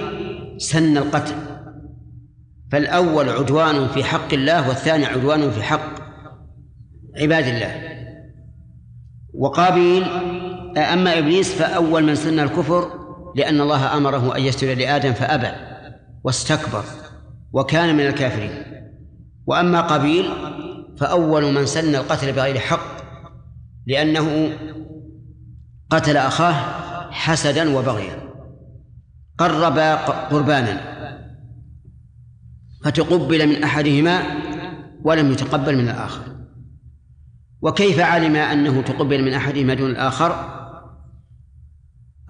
سن القتل. فالأول عدوان في حق الله والثاني عدوان في حق عباد الله. وقابيل أما إبليس فأول من سن الكفر لأن الله أمره أن يسجد لآدم فأبى واستكبر وكان من الكافرين. وأما قابيل فأول من سن القتل بغير حق لأنه قتل أخاه حسدا وبغيا قرب قربانا فتقبل من أحدهما ولم يتقبل من الآخر. وكيف علم أنه تقبل من أحدهما دون الآخر؟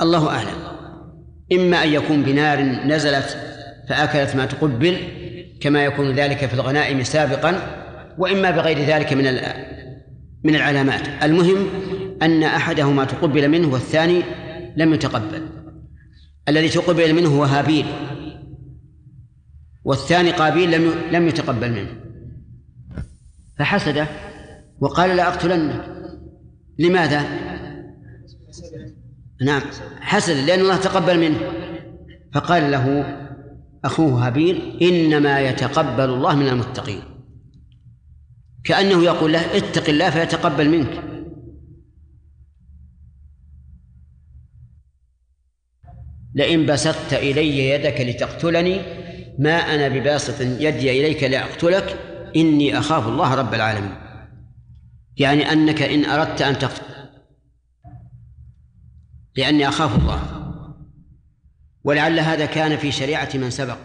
الله أعلم. إما أن يكون بنار نزلت فأكلت ما تقبل كما يكون ذلك في الغنائم سابقا وإما بغير ذلك من من العلامات. المهم أن أحدهما تقبل منه والثاني لم يتقبل. الذي تقبل منه هو هابيل والثاني قابيل لم لم يتقبل منه. فحسده وقال لا أقتلنك. لماذا؟ نعم حسد لأن الله تقبل منه. فقال له أخوه هابيل إنما يتقبل الله من المتقين. كأنه يقول له اتق الله فيتقبل منك. لئن بسطت إلي يدك لتقتلني ما أنا بباسط يدي إليك لأقتلك إني أخاف الله رب العالمين. يعني أنك إن أردت أن تقتل لأني أخاف الله. ولعل هذا كان في شريعة من سبق.